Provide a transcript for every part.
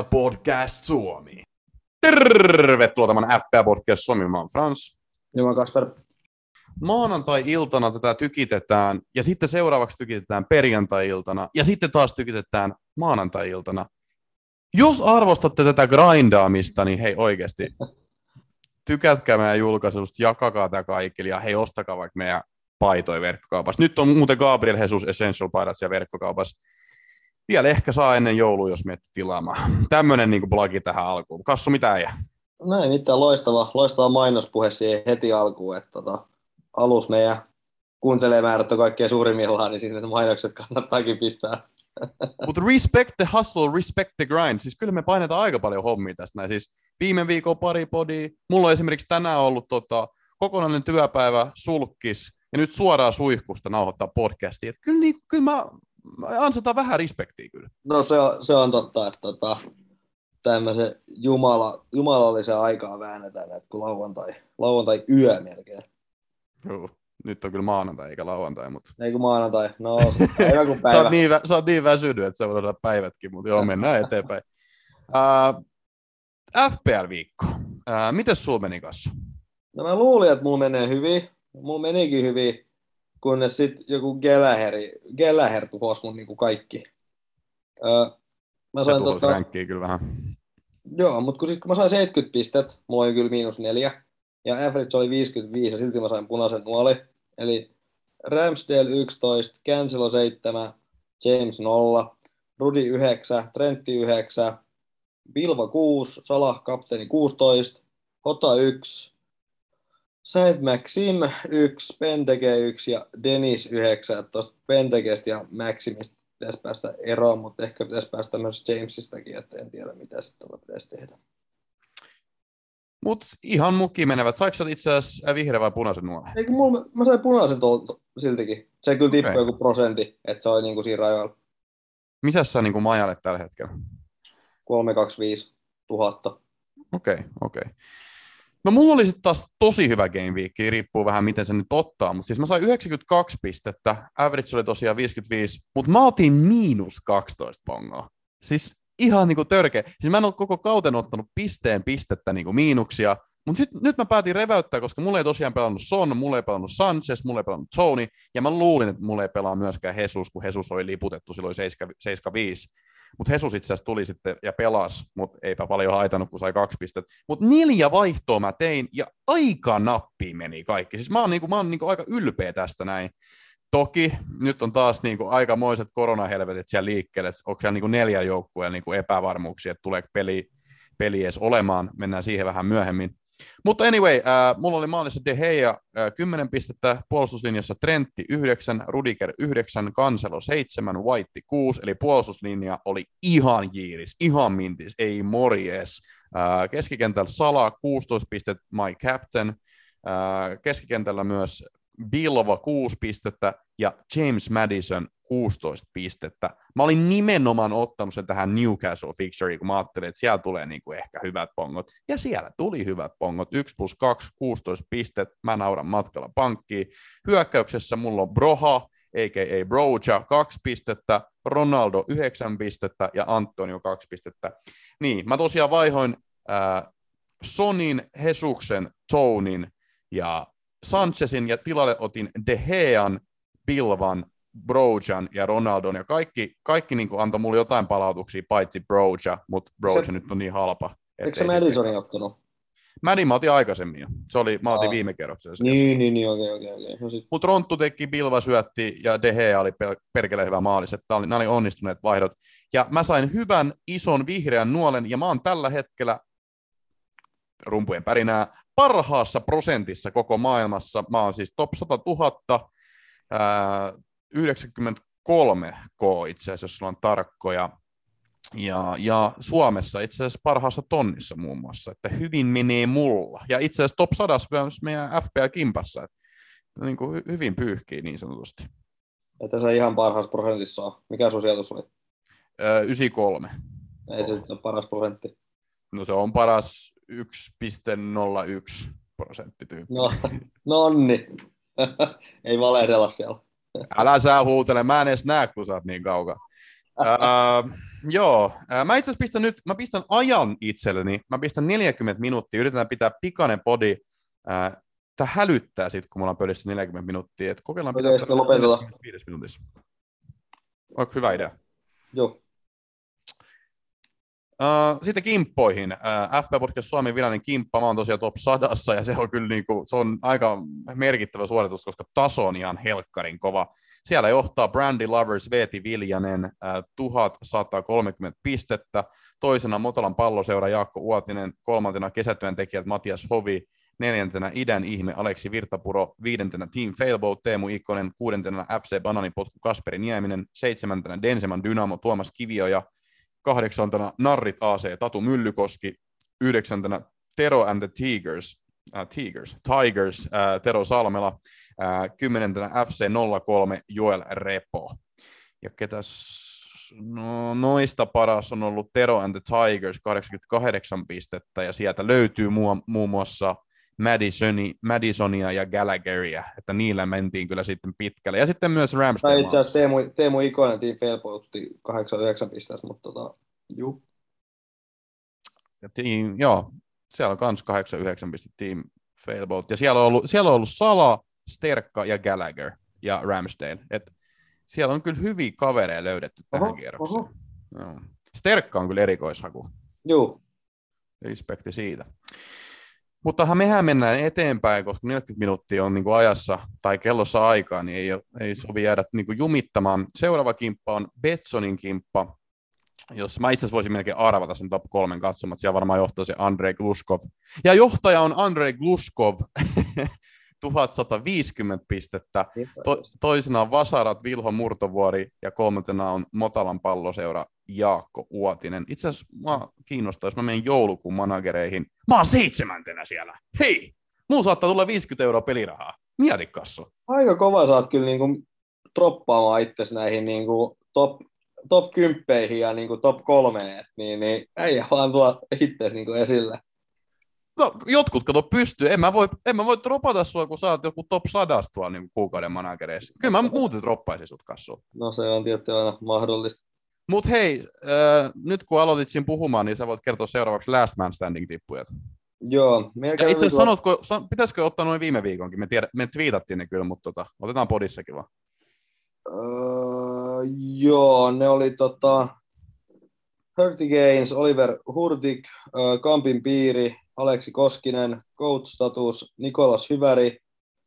FPL Podcast Suomi. Tervetuloa tämän FPL Podcast Suomi. Mä oon Frans. Ja mä Kasper. Maanantai-iltana tätä tykitetään, ja sitten seuraavaksi tykitetään perjantai-iltana, ja sitten taas tykitetään maanantai-iltana. Jos arvostatte tätä grindaamista, niin hei oikeasti, tykätkää meidän julkaisusta, jakakaa tämä kaikille, ja hei ostakaa vaikka meidän paitoja verkkokaupassa. Nyt on muuten Gabriel Jesus Essential paidat siellä verkkokaupassa. Vielä ehkä saa ennen joulua, jos miettii tilaamaan. Tämmöinen niin blogi tähän alkuun. Kassu, mitä ei? No ei mitään, loistava, loistava mainospuhe siihen heti alkuun, että tota, alus meidän kuuntelemäärät on kaikkein suurimmillaan, niin sinne mainokset kannattaakin pistää. Mutta respect the hustle, respect the grind. Siis kyllä me painetaan aika paljon hommia tästä näin. Siis viime viikon pari podia. Mulla on esimerkiksi tänään ollut tota, kokonainen työpäivä sulkis ja nyt suoraan suihkusta nauhoittaa podcastia. Et kyllä, niin, kyllä mä ansataan vähän respektiä kyllä. No se on, se on totta, että tota, tämmöisen jumala, jumalallisen aikaa väännetään, että kun lauantai, lauantai yö melkein. Joo. Nyt on kyllä maanantai eikä lauantai, mutta... Ei kun maanantai, no päivä kuin päivä. sä, oot niin, sä oot niin väsynyt, että unohdat päivätkin, mutta joo, mennään eteenpäin. Uh, FPL-viikko. Uh, miten sulla meni kanssa? No mä luulin, että mulla menee hyvin. Mulla menikin hyvin, kunnes sitten joku Gelaheri, Gelaher tuhosi mun niinku kaikki. Uh, mä sain tota... kyllä vähän. Joo, mutta kun, sit, kun mä sain 70 pistet, mulla oli kyllä miinus neljä, ja average oli 55, ja silti mä sain punaisen nuoli. Eli Ramsdale 11, Cancelo 7, James 0, Rudi 9, Trentti 9, Bilva 6, Salah kapteeni 16, Hota 1, Saint Maxim 1, Penteke 1 ja Dennis 9. Tuosta Pentekestä ja Maximista pitäisi päästä eroon, mutta ehkä pitäisi päästä myös Jamesistakin, että en tiedä mitä sitten pitäisi tehdä. Mutta ihan mukki menevät. Saiko sä itse asiassa vihreä vai punaisen nuolen? Eikö mulla, mä sain punaisen tuolta siltikin. Se kyllä tippui okay. joku prosentti, että se oli niinku siinä rajoilla. Missä sä niinku majalle tällä hetkellä? 325 000. Okei, okay, okei. Okay. No mulla oli sitten taas tosi hyvä game week, riippuu vähän miten se nyt ottaa, mutta siis mä sain 92 pistettä, average oli tosiaan 55, mutta mä otin miinus 12 pongoa. Siis ihan niinku törkeä. Siis mä en ole koko kauten ottanut pisteen pistettä niinku miinuksia, mutta nyt, nyt mä päätin reväyttää, koska mulla ei tosiaan pelannut Son, mulla ei pelannut Sanchez, mulla ei pelannut Tony, ja mä luulin, että mulla ei pelaa myöskään Jesus, kun Jesus oli liputettu silloin 75. Mutta Jesus itse asiassa tuli sitten ja pelasi, mutta eipä paljon haitannut, kun sai kaksi pistettä. Mutta neljä vaihtoa mä tein, ja aika nappi meni kaikki. Siis mä oon, niinku, mä oon niinku aika ylpeä tästä näin. Toki nyt on taas niinku aikamoiset koronahelvetit siellä liikkeelle, onko siellä niinku neljä joukkueen niinku epävarmuuksia, että tulee peli, peli edes olemaan, mennään siihen vähän myöhemmin. Mutta anyway, äh, mulla oli maalissa De Gea äh, 10 pistettä, puolustuslinjassa Trentti 9, Rudiger 9, Kanselo 7, White 6, eli puolustuslinja oli ihan jiiris, ihan mintis, ei morjes. Äh, keskikentällä Sala 16 pistettä, my captain. Äh, keskikentällä myös Bilva 6 pistettä ja James Madison 16 pistettä. Mä olin nimenomaan ottanut sen tähän Newcastle fixtureen, kun mä ajattelin, että siellä tulee niin kuin ehkä hyvät pongot. Ja siellä tuli hyvät pongot. 1 plus 2, 16 pistettä. Mä nauran matkalla pankkiin. Hyökkäyksessä mulla on Broha, a.k.a. Broja, 2 pistettä, Ronaldo 9 pistettä ja Antonio 2 pistettä. Niin, mä tosiaan vaihoin äh, Sonin, Hesuksen, Tonin ja Sanchezin ja tilalle otin De Gean, Bilvan, Brojan ja Ronaldon, ja kaikki, kaikki niin antoi mulle jotain palautuksia, paitsi Broja, mutta Broja se, nyt on niin halpa. Eikö se Madisonin ottanut? Madin mä otin aikaisemmin jo. Se oli, mä otin Aa. viime kerroksessa. Niin, niin, niin, okei, okei, okei. No sit... Mutta Ronttu teki, Bilva syötti ja De Gea oli perkele hyvä maalis. Että oli, nämä oli onnistuneet vaihdot. Ja mä sain hyvän, ison, vihreän nuolen, ja mä oon tällä hetkellä rumpujen pärinää parhaassa prosentissa koko maailmassa. Mä oon siis top 100 000, ää, 93 K itse asiassa, jos sulla on tarkkoja. Ja, ja Suomessa itse asiassa parhaassa tonnissa muun muassa, että hyvin menee mulla. Ja itse asiassa top 100 myös meidän FPA-kimpassa, että niin kuin hyvin pyyhkii niin sanotusti. Että se ihan parhaassa prosentissa on. Mikä sun sijoitus oli? Öö, 93. Ei se sitten ole paras prosentti. No se on paras 1,01 prosenttityyppi. No, nonni. Ei valehdella siellä. Älä sä huutele, mä en edes näe, kun sä oot niin kaukaa. uh, joo, mä itse asiassa pistän nyt, mä pistän ajan itselleni, mä pistän 40 minuuttia, yritetään pitää pikainen podi, uh, tää hälyttää sit, kun mulla on pöydässä 40 minuuttia, että kokeillaan Okei, sitten lopetetaan. 5 minuutissa. Onko hyvä idea? Joo. Uh, sitten kimppoihin. Uh, FP Podcast Suomen virallinen kimppa, mä oon tosiaan top sadassa ja se on kyllä niinku, se on aika merkittävä suoritus, koska taso on ihan helkkarin kova. Siellä johtaa Brandy Lovers Veeti Viljanen uh, 1130 pistettä, toisena Motolan palloseura Jaakko Uotinen, kolmantena kesätyöntekijät Matias Hovi, neljäntenä idän ihme Aleksi Virtapuro, viidentenä Team Failboat Teemu Ikkonen, kuudentena FC Bananipotku Kasperi Nieminen, seitsemäntenä Denseman Dynamo Tuomas Kivio ja kahdeksantena Narrit AC Tatu Myllykoski, yhdeksäntenä Tero and the Tigers, äh, Tigers, Tigers äh, Tero Salmela, äh, kymmenentenä FC 03 Joel Repo. Ja ketäs No, noista paras on ollut Tero and the Tigers 88 pistettä. Ja sieltä löytyy muu, muun muassa Madisoni, Madisonia ja Gallagheria, että niillä mentiin kyllä sitten pitkälle. Ja sitten myös Ramsdale. Tai itse asiassa Teemu, Teemu Ikonen Team Failboatti 89 pistettä, mutta tota, juu. Ja team, joo, siellä on myös 89 pistettä Team Failboat. Ja siellä on ollut, siellä on ollut Sala, Sterkka ja Gallagher ja Ramsdale. Et siellä on kyllä hyviä kavereja löydetty tähän Oho, kierrokseen. oho. Joo. Sterkka on kyllä erikoishaku. Juu. Respekti siitä. Mutta mehän mennään eteenpäin, koska 40 minuuttia on niin kuin ajassa tai kellossa aikaa, niin ei, ei sovi jäädä niin kuin jumittamaan. Seuraava kimppa on Betsonin kimppa, jos mä itse asiassa voisin melkein arvata sen top kolmen katsomat, siellä varmaan johtaa se Andrei Gluskov. Ja johtaja on Andrei Gluskov, 1150 pistettä. To- toisena on Vasarat Vilho Murtovuori ja kolmantena on Motalan palloseura Jaakko Uotinen. Itse asiassa mä kiinnostaa, jos mä menen joulukuun managereihin. Mä oon seitsemäntenä siellä. Hei! Mulla saattaa tulla 50 euroa pelirahaa. Mieti kassu. Aika kova oot kyllä niinku droppaamaan itsesi näihin niinku top, top 10 ja niinku top kolmeen, et niin, niin äijä vaan tuo itsesi niinku esille. No, jotkut kato pystyy. En mä voi, en mä voi dropata sua, kun sä oot joku top 100 tuolla niin kuukauden managereissa. Kyllä mä muuten droppaisin sut kassu. No se on tietysti aina mahdollista. Mut hei, äh, nyt kun aloitit siinä puhumaan, niin sä voit kertoa seuraavaksi Last Man Standing tippujat. Joo. Ja itse asiassa sanotko, sa- pitäisikö ottaa noin viime viikonkin? Me, tiedä, me twiitattiin ne kyllä, mutta tota, otetaan podissakin vaan. Öö, joo, ne oli tota, Hurty Gaines, Oliver Hurtik, öö, Kampin piiri, Aleksi Koskinen, Coach Status, Nikolas Hyväri,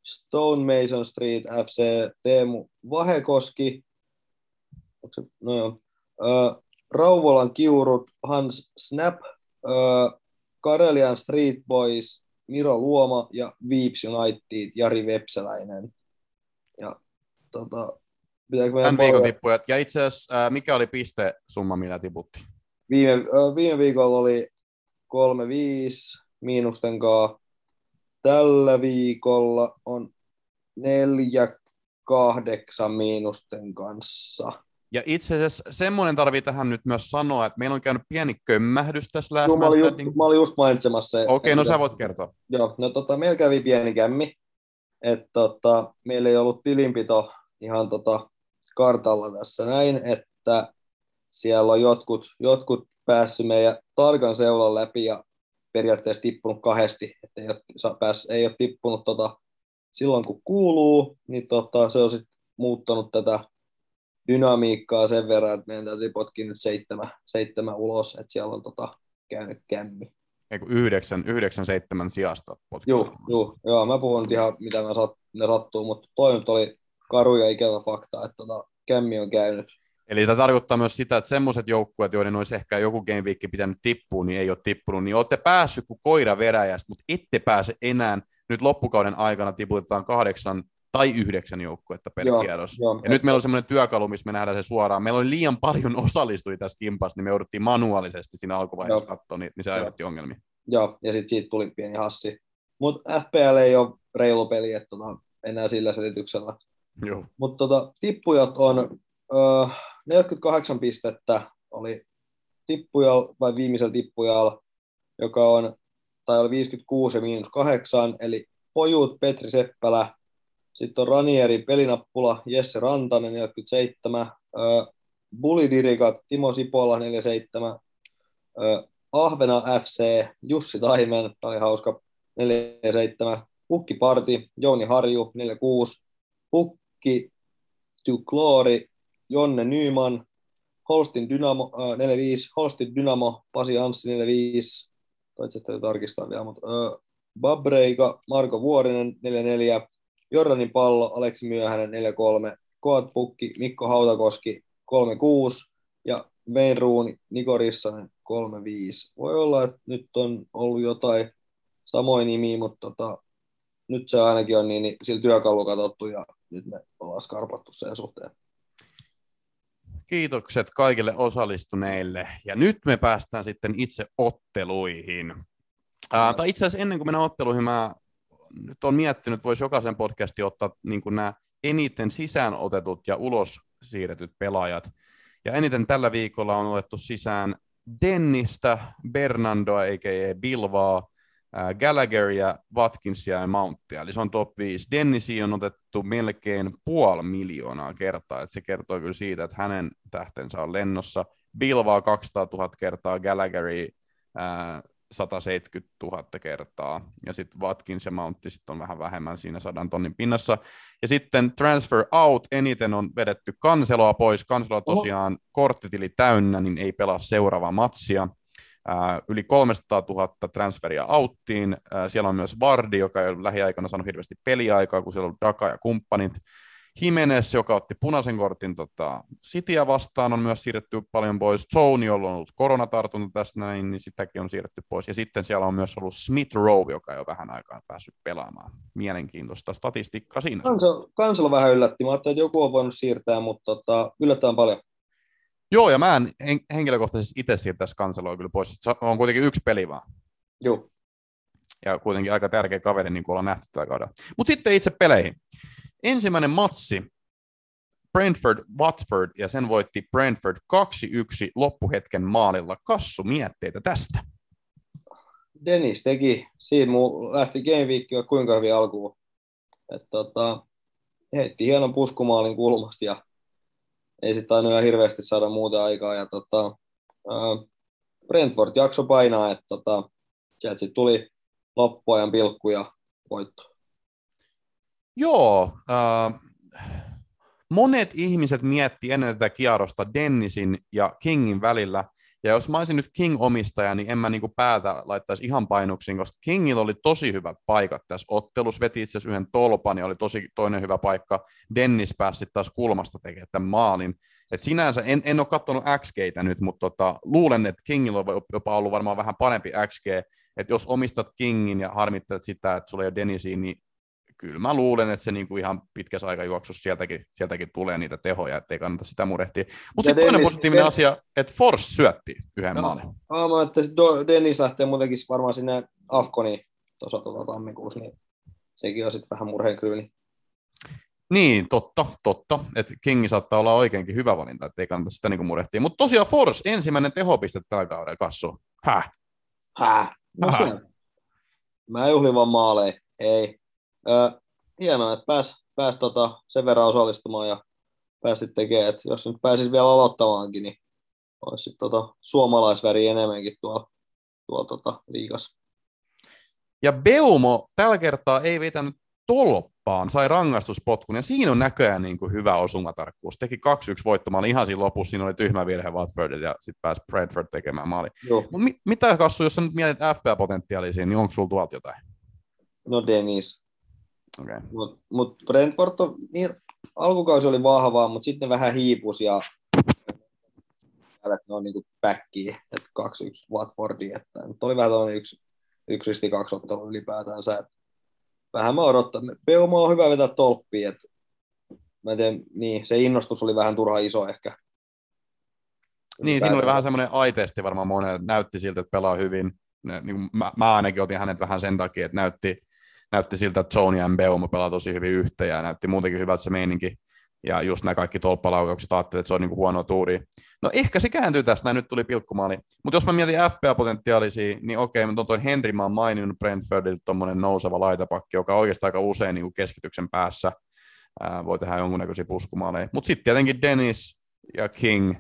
Stone Mason Street FC, Teemu Vahekoski, no joo, öö, Rauvolan Kiurut, Hans Snap, Karelian Street Boys, Miro Luoma ja Viips United, Jari Vepseläinen. Ja tota, pitääkö meidän Tämän viikon tippujat. Ja itse asiassa, äh, mikä oli piste summa, millä tiputti? Viime, viime viikolla oli 3-5 miinusten kaa. Tällä viikolla on 4-8 miinusten kanssa. Ja itse asiassa semmoinen tarvii tähän nyt myös sanoa, että meillä on käynyt pieni kömmähdys tässä Last Joo, mä, olin just, Standing. mä olin just mainitsemassa se. Okei, no että- sä voit kertoa. Joo, no tota, meillä kävi pieni kämmi, että tota, meillä ei ollut tilinpito ihan tota, kartalla tässä näin, että siellä on jotkut, jotkut päässyt meidän tarkan seulan läpi ja periaatteessa tippunut kahdesti, että ei ole, pääs, ei ole tippunut tota, silloin kun kuuluu, niin tota, se on sit muuttanut tätä dynamiikkaa sen verran, että meidän täytyy potkia nyt seitsemän, seitsemän ulos, että siellä on tota, käynyt kämmi. Ei kun yhdeksän, yhdeksän seitsemän sijasta. Joo, joo, joo, mä puhun nyt ihan mitä mä sat, ne sattuu, mutta toi nyt oli karu ja ikävä fakta, että tota, kämmi on käynyt. Eli tämä tarkoittaa myös sitä, että semmoiset joukkueet, joiden olisi ehkä joku game week pitänyt tippua, niin ei ole tippunut, niin olette päässyt kuin koira veräjästä, mutta ette pääse enää. Nyt loppukauden aikana tiputetaan kahdeksan tai yhdeksän joukkuetta per Joo, kierros. joo. Ja nyt meillä on semmoinen työkalu, missä me nähdään se suoraan. Meillä oli liian paljon osallistujia tässä kimpassa, niin me jouduttiin manuaalisesti siinä alkuvaiheessa katsoa, niin, niin se aiheutti ongelmia. Joo, ja sitten siitä tuli pieni hassi. Mutta FPL ei ole reilu peli, että tota, enää sillä selityksellä. Mutta tota, tippujat on ö, 48 pistettä oli tippujal, vai viimeisellä tippujalla, joka on, tai oli 56 ja miinus 8, eli Pojut, Petri Seppälä, sitten on Ranieri, pelinappula, Jesse Rantanen 47, ö, Bulidirikat, Timo Sipola 47, ö, Ahvena FC, Jussi Taimen, oli hauska, 47, Pukki Parti, Jouni Harju, 46, Pukki Tyklori, Jonne Nyman, Holstin Dynamo, äh, 45, Holstin Dynamo, Pasi Anssi 45, toivottavasti täytyy tarkistaa vielä, mutta äh, Babreika, Marko Vuorinen 44, Jordanin pallo, Aleksi Myöhänen 43, Koat Pukki, Mikko Hautakoski 36 ja Ruuni, Niko Rissanen 35. Voi olla, että nyt on ollut jotain samoin nimiä, mutta tota, nyt se ainakin on niin, niin sillä työkalu katsottu ja nyt me ollaan skarpattu sen suhteen. Kiitokset kaikille osallistuneille. Ja nyt me päästään sitten itse otteluihin. Ää, tai itse asiassa ennen kuin mennään otteluihin, mä nyt on miettinyt, että voisi jokaisen podcastin ottaa niin kuin nämä eniten sisään otetut ja ulos siirretyt pelaajat. Ja eniten tällä viikolla on otettu sisään Dennistä, Bernardoa, a.k.a. Bilvaa, Gallagheria, Watkinsia ja Mountia, eli se on top 5. Dennisi on otettu melkein puoli miljoonaa kertaa, että se kertoo kyllä siitä, että hänen tähtensä on lennossa. Bilvaa 200 000 kertaa, Gallagheri 170 000 kertaa, ja sitten Watkins ja Mountti sitten on vähän vähemmän siinä sadan tonnin pinnassa. Ja sitten transfer out, eniten on vedetty kanseloa pois, kanseloa tosiaan korttitili täynnä, niin ei pelaa seuraavaa matsia. Yli 300 000 transferia auttiin. Siellä on myös Vardi, joka ei ole lähiaikana saanut hirveästi peliaikaa, kun siellä on Daka ja kumppanit. Jimenez, joka otti punaisen kortin tota, Cityä vastaan, on myös siirretty paljon pois. Zone, jolla on ollut koronatartunta tästä näin, niin sitäkin on siirretty pois. Ja sitten siellä on myös ollut Smith Rowe, joka ei ole vähän aikaa päässyt pelaamaan. Mielenkiintoista statistiikkaa siinä. Kansalo, kansalo vähän yllätti. Mä ajattelin, että joku on voinut siirtää, mutta tota, yllättävän paljon. Joo, ja mä en henkilökohtaisesti itse siirtäisi kanseloa kyllä pois. Se on kuitenkin yksi peli vaan. Joo. Ja kuitenkin aika tärkeä kaveri, niin kuin ollaan nähty tällä kaudella. Mutta sitten itse peleihin. Ensimmäinen matsi, Brentford Watford, ja sen voitti Brentford 2-1 loppuhetken maalilla. Kassu mietteitä tästä. Dennis teki, siinä mun lähti Game Week kuinka hyvin alkuun. että tota, heitti hienon puskumaalin kulmasta ja ei sitten aina ihan hirveästi saada muuta aikaa. Ja tota, äh, Brentford jakso painaa, että tota, sieltä sitten tuli loppuajan pilkku ja voitto. Joo, äh, monet ihmiset mietti ennen tätä kierrosta Dennisin ja Kingin välillä, ja jos mä olisin nyt King-omistaja, niin en mä niinku päätä laittaisi ihan painuksiin, koska Kingillä oli tosi hyvä paikat tässä ottelussa, veti itse asiassa yhden tolpan ja oli tosi toinen hyvä paikka. Dennis pääsi taas kulmasta tekemään tämän maalin. Et sinänsä en, en ole katsonut XGtä nyt, mutta tota, luulen, että Kingilla on jopa ollut varmaan vähän parempi XG. Että jos omistat Kingin ja harmittelet sitä, että sulla ei ole Denisiin, niin kyllä mä luulen, että se niinku ihan pitkässä aikajuoksussa sieltäkin, sieltäkin tulee niitä tehoja, ettei kannata sitä murehtia. Mutta sitten toinen positiivinen Dennis, asia, että Force syötti yhden no, maalin. Aamu, että Dennis lähtee muutenkin varmaan sinne Afkoniin tuossa tuota, tammikuussa, niin sekin on sitten vähän murheenkryyni. Niin, totta, totta. Että Kingi saattaa olla oikeinkin hyvä valinta, ettei kannata sitä niinku murehtia. Mutta tosiaan Force, ensimmäinen tehopiste tällä kaudella, Kassu. Häh? Häh? No Häh? Mä juhlin vaan maaleja. Ei. Ö, hienoa, että pääs, pääs tota sen verran osallistumaan ja pääsit tekemään, että jos nyt pääsis vielä aloittamaankin, niin olisi sitten tota suomalaisväri enemmänkin tuolla, tuolla tota liikas. Ja Beumo tällä kertaa ei vetänyt tolppaan, sai rangaistuspotkun, ja siinä on näköjään niin kuin hyvä osumatarkkuus. Teki 2-1 voittomaali ihan siinä lopussa, siinä oli tyhmä virhe Watfordille, ja sitten pääsi Brentford tekemään maali. Mut mi- mitä Kassu, jos sä nyt mietit FPA-potentiaalisia, niin onko sulla tuolta jotain? No Dennis. Okay. Mutta mut Brentford on, niin, alkukausi oli vahvaa, mutta sitten vähän hiipus ja ne on niinku päkkiä, että 2-1 Watfordi, että nyt oli vähän tuollainen yksi, yksi risti kaksi ottelu ylipäätänsä, että vähän mä odotan. Peuma on hyvä vetää tolppiin, että mä en tiedä, niin, se innostus oli vähän turha iso ehkä. Niin, siinä oli vähän semmoinen aitesti varmaan monen, näytti siltä, että pelaa hyvin. Niin mä, mä ainakin otin hänet vähän sen takia, että näytti, näytti siltä, että Sony ja Beuma pelaa tosi hyvin yhteen ja näytti muutenkin hyvältä se meininki. Ja just nämä kaikki tolppalaukaukset ajattelin, että se on niin huono tuuri. No ehkä se kääntyy tästä, näin nyt tuli pilkkumaali. Mutta jos mä mietin FPA-potentiaalisia, niin okei, mutta tuon Henry mä oon maininnut Brentfordilta tuommoinen nouseva laitapakki, joka on oikeastaan aika usein niin keskityksen päässä. Ää, voi tehdä jonkunnäköisiä puskumaaleja. Mutta sitten tietenkin Dennis, ja King.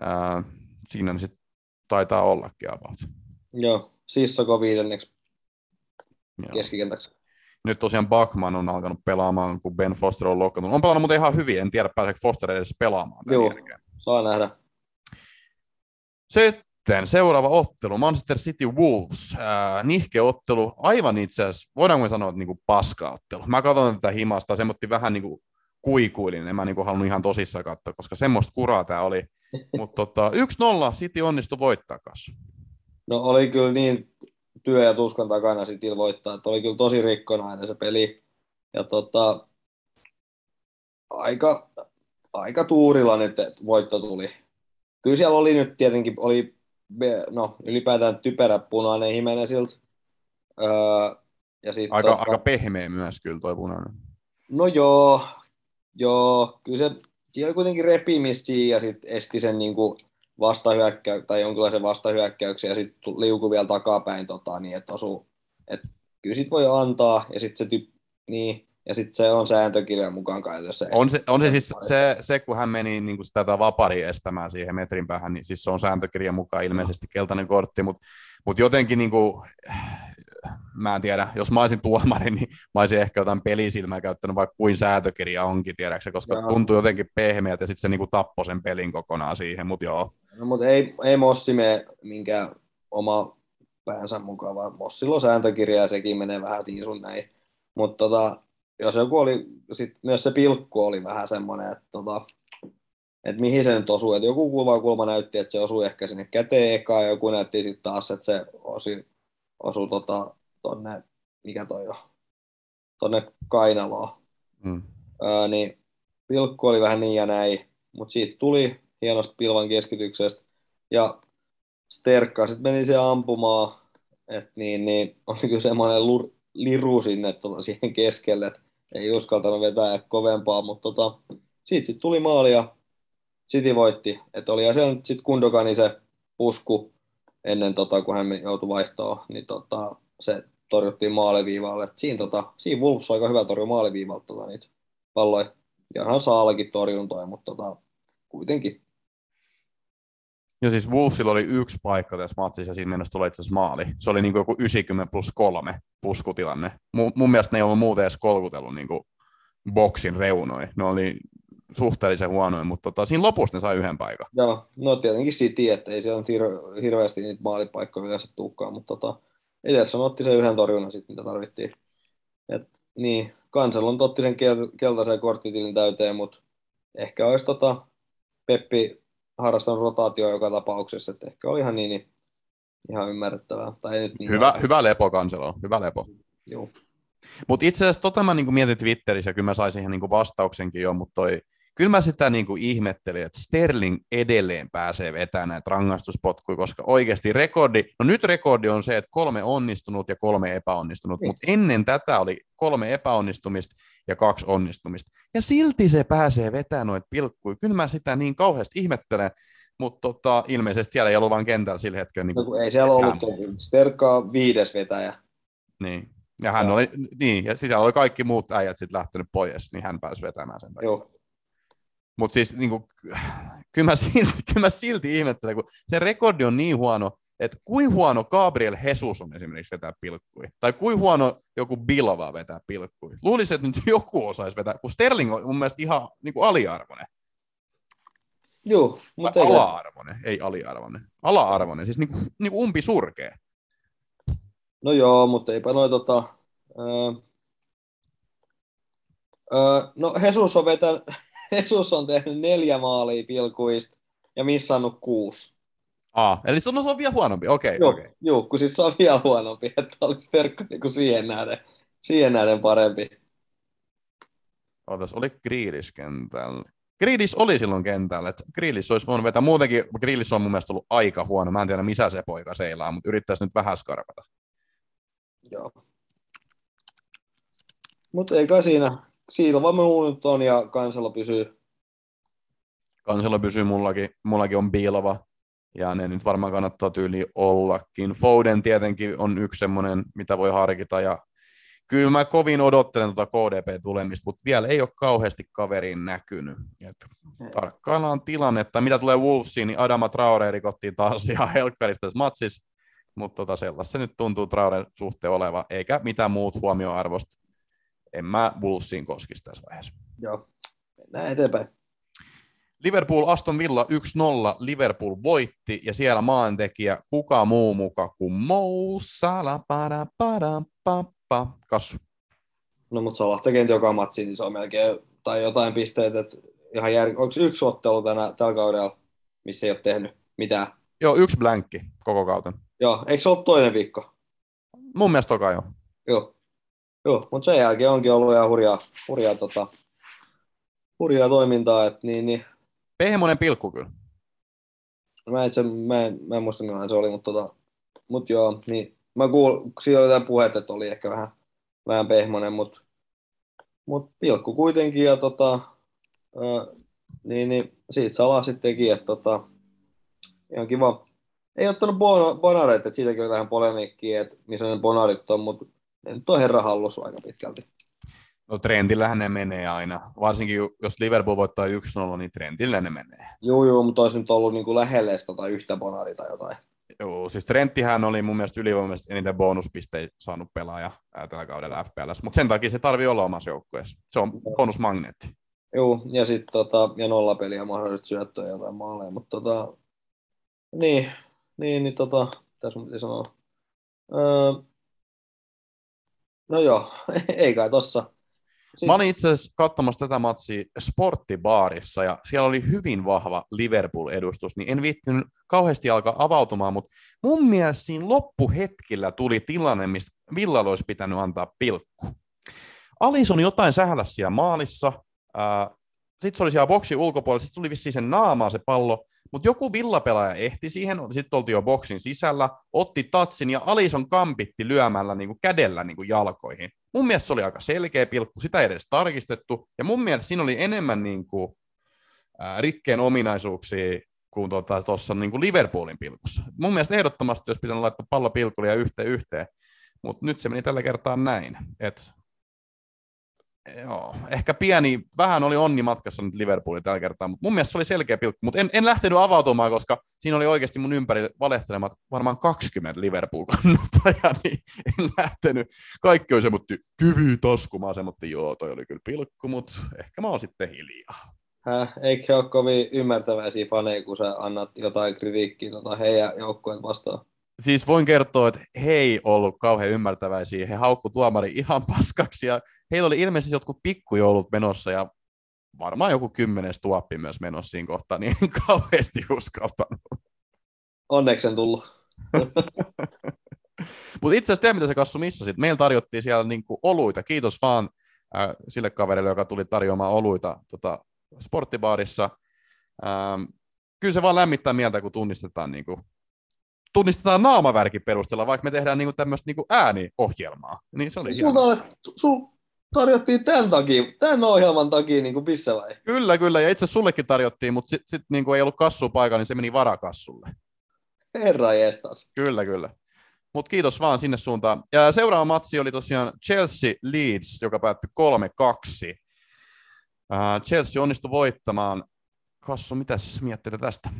Ää, siinä ne sitten taitaa ollakin about. Joo, Sissoko viidenneksi keskikentäksi. Nyt tosiaan Buckman on alkanut pelaamaan, kun Ben Foster on loukkaantunut. On pelannut muuten ihan hyvin, en tiedä pääseekö Foster edes pelaamaan. Joo. jälkeen. Saa nähdä. Sitten seuraava ottelu, Manchester City Wolves, äh, nihke ottelu, aivan itse asiassa, voidaanko me sanoa, että niinku paska-ottelu. Mä katson tätä himasta, se otti vähän niinku kuikuilin, en mä niinku halunnut ihan tosissaan katsoa, koska semmoista kuraa tää oli. Mutta tota, 1-0 City onnistui voittaa kanssa. No oli kyllä niin työ ja tuskan takana sitten voittaa, että oli kyllä tosi rikkonainen se peli. Ja tota, aika, aika tuurilla nyt voitto tuli. Kyllä siellä oli nyt tietenkin, oli no, ylipäätään typerä punainen Jimeneziltä. Öö, ja sit, Aika, tota, aika pehmeä myös kyllä toi punainen. No joo, joo, kyllä se, siinä oli kuitenkin repimistä ja sitten esti sen niinku vastahyökkäy, tai jonkinlaisen vastahyökkäyksen ja sitten liuku vielä takapäin, tota, niin että osuu. Et kyllä sit voi antaa ja sitten se, typ, niin, ja sit se on sääntökirjan mukaan kai, jos se On se, on se siis se, se, kun hän meni niin kuin sitä vapari estämään siihen metrin päähän, niin siis se on sääntökirjan mukaan ilmeisesti keltainen kortti, mutta mut jotenkin niin kuin, mä en tiedä, jos mä olisin tuomari, niin mä olisin ehkä jotain pelisilmää käyttänyt, vaikka kuin sääntökirja onkin, tiedäksä, koska Joo. tuntuu jotenkin pehmeältä ja sitten se niin kuin tappoi sen pelin kokonaan siihen, mutta joo. No, mutta ei, ei Mossi mene minkään oma päänsä mukaan, vaan Mossilla on sääntökirja ja sekin menee vähän tiisun näin. Mutta tota, jos joku oli, sit myös se pilkku oli vähän semmoinen, että tota, et mihin se nyt osui. Et joku kuva kulma näytti, että se osui ehkä sinne käteen ekaan, ja joku näytti sitten taas, että se osi, osui tota, tonne, mikä toi on, tonne kainaloon. Mm. Ää, niin pilkku oli vähän niin ja näin, mutta siitä tuli hienosta pilvan keskityksestä. Ja Sterkka sitten meni se ampumaan, että niin, niin oli kyllä semmoinen lur, liru sinne tota, siihen keskelle, että ei uskaltanut vetää kovempaa, mutta tota, siitä sitten tuli maali ja City voitti. Että oli siellä nyt sitten Kundokani se pusku ennen tota, kun hän joutui vaihtoon, niin tota, se torjuttiin maaliviivalle. Et siinä, tota, siinä Wolves on aika hyvä torjua maaliviivalta tota, niitä palloja. Ja onhan Saalakin torjuntoja, mutta tota, kuitenkin. Ja siis Wolvesilla oli yksi paikka tässä matsissa ja siinä mennessä tulee itse asiassa maali. Se oli niin kuin joku 90 plus 3 puskutilanne. Mun, mun mielestä ne ei ollut muuten edes kolkutellut niin kuin boksin reunoin. Ne oli suhteellisen huonoja, mutta tota, siinä lopussa ne sai yhden paikan. Joo, no tietenkin City, että ei siellä nyt hir- hirveästi niitä maalipaikkoja yleensä tulekaan, mutta tota, Ederson otti sen yhden torjunnan sitten, mitä tarvittiin. Et, niin, Kanselon otti sen kel- keltaisen korttitilin täyteen, mutta ehkä olisi tota, Peppi harrastanut rotaatio joka tapauksessa, että ehkä oli ihan niin, niin ihan ymmärrettävää. Tai ei nyt niin Hyvä, hyvä lepo kanselo, hyvä lepo. Joo. Mutta itse asiassa tota mä niinku mietin Twitterissä, ja kyllä mä sain siihen niinku vastauksenkin jo, mutta toi, kyllä mä sitä niinku ihmettelin, että Sterling edelleen pääsee vetämään näitä rangaistuspotkuja, koska oikeasti rekordi, no nyt rekordi on se, että kolme onnistunut ja kolme epäonnistunut, Niin. mutta ennen tätä oli kolme epäonnistumista ja kaksi onnistumista. Ja silti se pääsee vetämään noita pilkkuja. Kyllä mä sitä niin kauheasti ihmettelen, mutta tota, ilmeisesti siellä ei ollut vaan kentällä sillä hetkellä. Niin No, ei siellä ollut, Sterkka on viides vetäjä. niin. Ja hän Joo. oli, niin, ja sisällä oli kaikki muut äijät sitten lähtenyt pois, niin hän pääsi vetämään sen takia. Joo. Mutta siis niin kuin, kyllä, mä silti, kyllä mä silti ihmettelen, kun se rekordi on niin huono, että kuin huono Gabriel Jesus on esimerkiksi vetää pilkkui. Tai kuin huono joku Bilva vetää pilkkui. Luulisin, että nyt joku osaisi vetää, kun Sterling on mun mielestä ihan niin kuin aliarvoinen. Joo, mutta ei, Ala-arvoinen, ei aliarvoinen. Ala-arvoinen, siis niin kuin, niin kuin umpi surkea. No joo, mutta eipä noi tota... Öö, öö, no Jesus on, vetänyt, Jesus on tehnyt neljä maalia pilkuista ja missannut kuusi. Ah, eli se on, no, se on vielä huonompi, okei. Joo, okei. joo, kun siis se on vielä huonompi, että olisi Terkka niin siihen nähden, siihen nähden parempi. Ootas, oli Grealish kentällä. Grealish oli silloin kentällä, että Grealish olisi voinut vetää. Muutenkin Grealish on mun mielestä ollut aika huono. Mä en tiedä, missä se poika seilaa, mutta yrittäisi nyt vähän skarpata. Joo. Mutta ei kai siinä. Silva muut on ja kansalla pysyy. Kansella pysyy mullakin, mullakin on Bilva, ja ne nyt varmaan kannattaa tyyli ollakin. Foden tietenkin on yksi semmoinen, mitä voi harkita, ja kyllä mä kovin odottelen tuota KDP tulemista, mutta vielä ei ole kauheasti kaveriin näkynyt. Et Tarkkaillaan tilannetta. Mitä tulee Wolvesiin, niin Adama Traore rikottiin taas ihan helkkarista tässä matsissa, mutta tota sellaista se nyt tuntuu Traoren suhteen oleva, eikä mitään muut huomioarvosta. En mä Wolvesiin koskisi tässä vaiheessa. Joo, mennään eteenpäin. Liverpool Aston Villa 1-0, Liverpool voitti ja siellä maantekijä kuka muu muka kuin Mo Salah, pada, pada, pa, Kassu. No mutta Salah tekee nyt joka matsi, niin se on melkein, tai jotain pisteitä, että ihan jär... onko yksi ottelu tänä, tällä kaudella, missä ei ole tehnyt mitään? Joo, yksi blankki koko kauten. Joo, eikö se ollut toinen viikko? Mun mielestä toka jo. Joo, Joo mutta sen jälkeen onkin ollut ihan hurjaa, hurjaa, tota, hurjaa toimintaa, että niin, niin Pehmonen pilkku kyllä. Mä, itse, mä, en, mä en muista millainen se oli, mutta tota, mut joo, niin mä kuul, siinä oli jotain puhetta, että oli ehkä vähän, vähän pehmonen, mutta mut pilkku kuitenkin ja tota, ää, niin, niin siitä salaa sitten teki, että tota, ihan kiva. Ei ottanut bon, bonareita, että siitäkin oli vähän polemiikkiä, että missä ne bonarit on, mutta on herra hallussa aika pitkälti. No trendillähän ne menee aina. Varsinkin jos Liverpool voittaa 1-0, niin trendillä ne menee. Joo, joo, mutta olisi nyt ollut niin lähelle tota yhtä bonari tai jotain. Joo, siis Trenttihän oli mun mielestä ylivoimaisesti eniten bonuspisteitä saanut pelaaja tällä kaudella FPLS, mutta sen takia se tarvii olla omassa joukkueessa. Se on bonusmagneetti. Joo, ja sitten tota, ja nollapeliä mahdollisesti syöttöä jotain maaleja, mutta tota, niin, niin, niin tota, tässä piti sanoa. Öö, no joo, ei kai tossa Mä olin itse asiassa katsomassa tätä matsia sporttibaarissa ja siellä oli hyvin vahva Liverpool-edustus, niin en viittinyt kauheasti alkaa avautumaan, mutta mun mielestä siinä loppuhetkillä tuli tilanne, mistä Villalla olisi pitänyt antaa pilkku. Alison jotain sähällä siellä maalissa, sitten se oli siellä boksi ulkopuolella, sitten tuli vissiin sen naamaan se pallo, mutta joku villapelaaja ehti siihen, sitten oltiin jo boksin sisällä, otti tatsin ja Alison kampitti lyömällä niinku kädellä niinku jalkoihin. Mun mielestä se oli aika selkeä pilkku, sitä ei edes tarkistettu, ja mun mielestä siinä oli enemmän niinku, ää, rikkeen ominaisuuksia kuin tuossa tota, niinku Liverpoolin pilkussa. Mun mielestä ehdottomasti olisi pitänyt laittaa pallo pilkulia yhteen yhteen, mutta nyt se meni tällä kertaa näin, että Joo, ehkä pieni, vähän oli onni matkassa nyt Liverpoolin tällä kertaa, mutta mun mielestä se oli selkeä pilkku, mutta en, en lähtenyt avautumaan, koska siinä oli oikeasti mun ympäri valehtelemat varmaan 20 Liverpool-kannattajaa, niin en lähtenyt. Kaikki oli semmoitti kyvy taskumaan, semmoitti joo, toi oli kyllä pilkku, mutta ehkä mä oon sitten hiljaa. Häh, eikö ole kovin ymmärtäväisiä faneja, kun sä annat jotain kritiikkiä tota heidän joukkueen vastaan? Siis voin kertoa, että he ei ollut kauhean ymmärtäväisiä. He haukku tuomari ihan paskaksi ja heillä oli ilmeisesti jotkut pikkujoulut menossa ja varmaan joku kymmenes tuoppi myös menossa siinä kohtaa, niin en kauheasti uskaltanut. Onneksi en tullut. Mutta itse asiassa tiedä, mitä se kassu missasit. Meillä tarjottiin siellä niinku oluita. Kiitos vaan äh, sille kaverille, joka tuli tarjoamaan oluita tota, sporttibaarissa. Ähm, kyllä se vaan lämmittää mieltä, kun tunnistetaan niinku tunnistetaan naamavärkin perusteella, vaikka me tehdään niinku tämmöistä niinku ääniohjelmaa. Niin se oli Sulla, sul tarjottiin tämän, takia, tämän ohjelman takia niin missä vai? Kyllä, kyllä, ja itse asiassa sullekin tarjottiin, mutta sitten sit, niinku ei ollut kassu paikalla, niin se meni varakassulle. Herra jestas. Kyllä, kyllä. Mutta kiitos vaan sinne suuntaan. Ja seuraava matsi oli tosiaan Chelsea Leeds, joka päättyi 3-2. Uh, Chelsea onnistui voittamaan. Kassu, mitä miettelet tästä?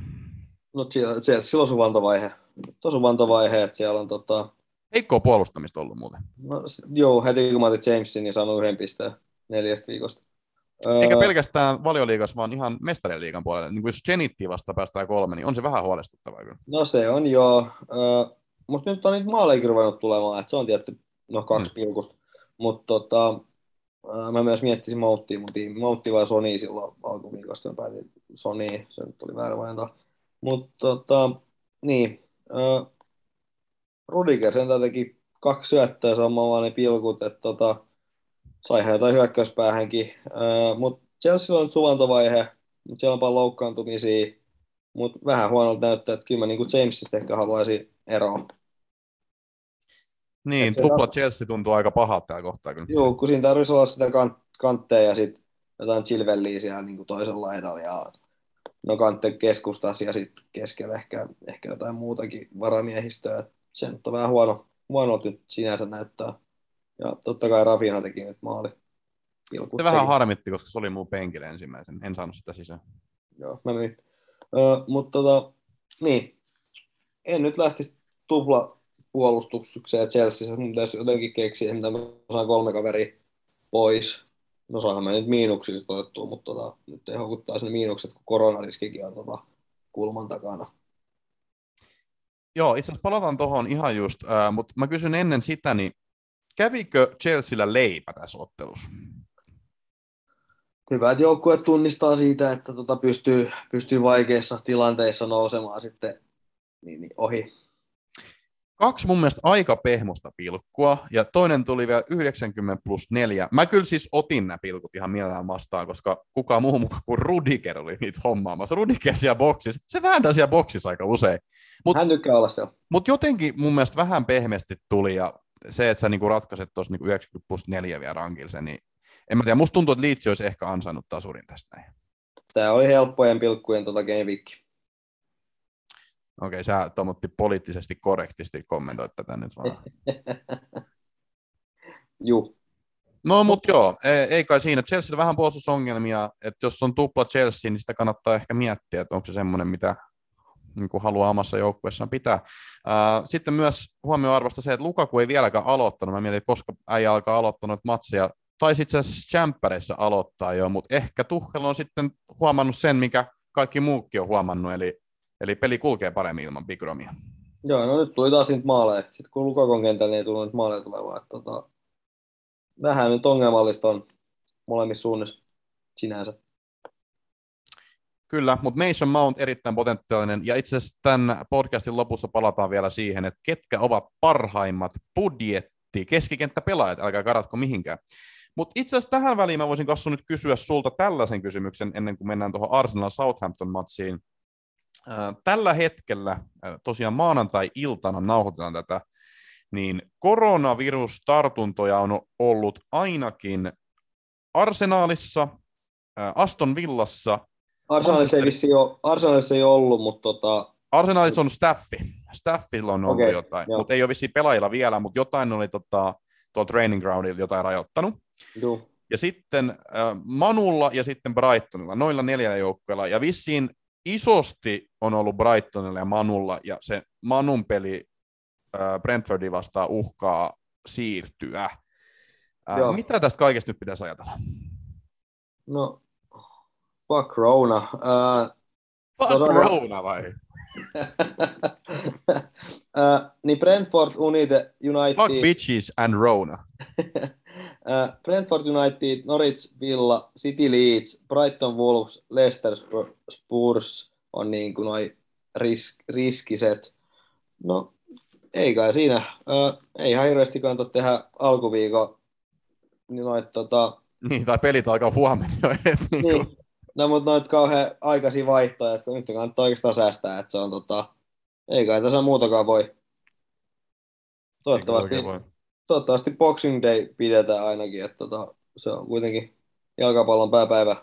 No siellä, siellä silloin suvantovaihe tosi vantovaihe, että siellä on tota... Heikkoa puolustamista ollut muuten. No, joo, heti kun mä otin Jamesin, niin saanut yhden pisteen neljästä viikosta. Eikä öö... pelkästään valioliigas, vaan ihan mestarien liigan puolelle. Niin jos Genitti vasta päästään kolme, niin on se vähän huolestuttavaa kyllä. No se on joo. Öö, mutta nyt on niitä maaleja ruvennut tulemaan, että se on tietty no kaksi hmm. pilkusta. Mutta tota, öö, mä myös miettisin Mouttia, mutta Moutti vai Sony silloin alkuviikosta, mä päätin Sony, se nyt oli väärä valinta. Mutta tota, niin, Äh, Rudiger sen teki kaksi syöttöä samalla ne pilkut, että tota, sai hän jotain hyökkäyspäähänkin. Äh, mutta Chelsea on suvantovaihe, mutta siellä on paljon loukkaantumisia, mutta vähän huonolta näyttää, että kyllä mä niin Jamesista ehkä haluaisin eroa. Niin, tupla Chelsea tuntuu aika pahalta täällä kohtaa kyllä. Joo, kun siinä tarvitsisi olla sitä kant- kantteja ja sitten jotain chilvelliä siellä niin kuin toisella laidalla ja no Kantte keskustasi ja sitten keskellä ehkä, ehkä jotain muutakin varamiehistöä. Se nyt on vähän huono, huono nyt sinänsä näyttää. Ja totta kai Rafina teki nyt maali. Pilkut Se vähän teki. harmitti, koska se oli mun penkillä ensimmäisen. En saanut sitä sisään. Joo, mä myin. Öö, mutta tota, niin, en nyt lähtisi tupla puolustukseen Chelseassa. Pitäisi jotenkin keksiä, mitä mä saan kolme kaveria pois. No saanhan mä nyt miinuksia sit otettua, mutta tota, nyt ei houkuttaa sen miinukset, kun koronariskikin on tota, kulman takana. Joo, itse asiassa palataan tuohon ihan just, äh, mutta mä kysyn ennen sitä, niin kävikö Chelsealla leipä tässä ottelussa? Hyvä, että joukkue tunnistaa siitä, että tota pystyy, pystyy vaikeissa tilanteissa nousemaan sitten niin, niin ohi. Kaksi mun mielestä aika pehmosta pilkkua, ja toinen tuli vielä 90 plus 4. Mä kyllä siis otin nämä pilkut ihan mielellään vastaan, koska kukaan muu mukaan kuin Rudiger oli niitä hommaamassa. Rudiger siellä boksissa, se vääntää siellä boksissa aika usein. Mut- Hän tykkää olla siellä. Mutta jotenkin mun mielestä vähän pehmeästi tuli, ja se, että sä niinku ratkaiset tuossa niinku 90 plus 4 vielä rankilla sen, niin en mä tiedä, musta tuntuu, että Leeds olisi ehkä ansainnut tasurin tästä näin. Tämä oli helppojen pilkkujen tota game week. Okei, sä Tomotti poliittisesti korrektisti kommentoit tätä nyt vaan. Juu. No mut joo, ei, ei kai siinä. Chelsea vähän puolustusongelmia, että jos on tupla Chelsea, niin sitä kannattaa ehkä miettiä, että onko se semmoinen, mitä niin kuin haluaa omassa joukkueessaan pitää. Ää, sitten myös huomioarvosta se, että Lukaku ei vieläkään aloittanut. Mä mietin, että koska ei alkaa aloittanut matseja. Taisi itse asiassa Champereissa aloittaa jo, mutta ehkä Tuchel on sitten huomannut sen, mikä kaikki muukin on huomannut, eli, eli peli kulkee paremmin ilman Big Romia. Joo, no nyt tuli taas niitä maaleja. Sitten kun Lukakon kentällä niin ei tullut niitä maaleja tulemaan. Että, tota, vähän nyt ongelmallista on molemmissa suunnissa sinänsä. Kyllä, mutta Mason Mount erittäin potentiaalinen, ja itse asiassa tämän podcastin lopussa palataan vielä siihen, että ketkä ovat parhaimmat budjetti keskikenttäpelaajat, älkää karatko mihinkään. Mutta itse asiassa tähän väliin mä voisin Kassu nyt kysyä sulta tällaisen kysymyksen ennen kuin mennään tuohon Arsenal-Southampton-matsiin. Ää, Tällä hetkellä, ää, tosiaan maanantai-iltana nauhoitetaan tätä, niin koronavirustartuntoja on ollut ainakin Arsenaalissa, ää, Aston Villassa, Arsenalissa ei, ole, Arsenalissa ei ollut, mutta tota, Arsenalissa on staffi. Staffilla on ollut Okei, jotain, joo. mutta ei ole vissiin pelaajilla vielä, mutta jotain oli tota, tuolla training groundilla jotain rajoittanut. juu. Ja sitten äh, Manulla ja sitten Brightonilla, noilla neljällä joukkueella. Ja vissiin isosti on ollut Brightonilla ja Manulla, ja se Manun peli äh, Brentfordia vastaan uhkaa siirtyä. Äh, Joo. mitä tästä kaikesta nyt pitäisi ajatella? No, fuck Rona. Ää, Fuck Tuossa on- Rona vai? ää, niin Brentford United United, Fuck bitches and Rona. ää, Brentford United, Norwich Villa, City Leeds, Brighton Wolves, Leicester Sp- Spurs on niin kuin noi ris- riskiset. No, ei kai siinä. Ää, ei ihan hirveästi kannata tehdä alkuviikon niin noit, tota, Niin, tai pelit alkaa huomenna jo. et niinku- niin, no, mutta noit kauhean aikaisia vaihtoja, että nyt kannattaa oikeastaan säästää, että se on tota, ei kai tässä muutakaan voi. Toivottavasti, voi? Toivottavasti Boxing Day pidetään ainakin, että tota, se on kuitenkin jalkapallon pääpäivä.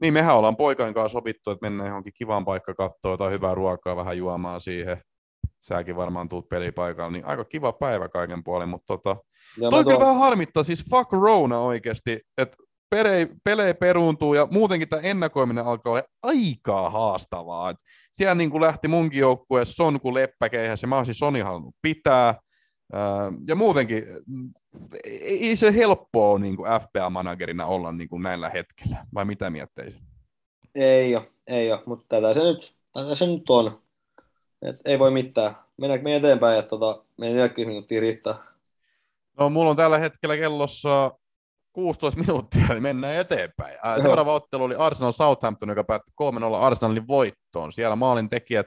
Niin, mehän ollaan poikain kanssa sovittu, että mennään johonkin kivaan paikka katsoa jotain hyvää ruokaa, vähän juomaan siihen. Säkin varmaan tuut pelipaikalle, niin aika kiva päivä kaiken puolin, mutta tota, Ja toi tuon, vähän harmittaa, siis fuck Rona oikeasti, että pelejä, pelejä peruuntuu ja muutenkin tämä ennakoiminen alkaa olla aika haastavaa. Et siellä niin kuin lähti munkin joukkue Son kuin leppäkeihäs ja mä olisin Soni halunnut pitää. Ja muutenkin ei se helppoa ole niin kuin FPA-managerina olla niin kuin näillä hetkellä, vai mitä mietteisin? ei ole, ei ole, mutta tätä se nyt, tätä se nyt on. Et ei voi mitään. Mennäänkö me eteenpäin, että tota, meidän 40 minuuttia riittää. No, mulla on tällä hetkellä kellossa 16 minuuttia, niin mennään eteenpäin. Ää, seuraava ottelu oli Arsenal Southampton, joka päätti 3-0 Arsenalin voittoon. Siellä maalin tekijät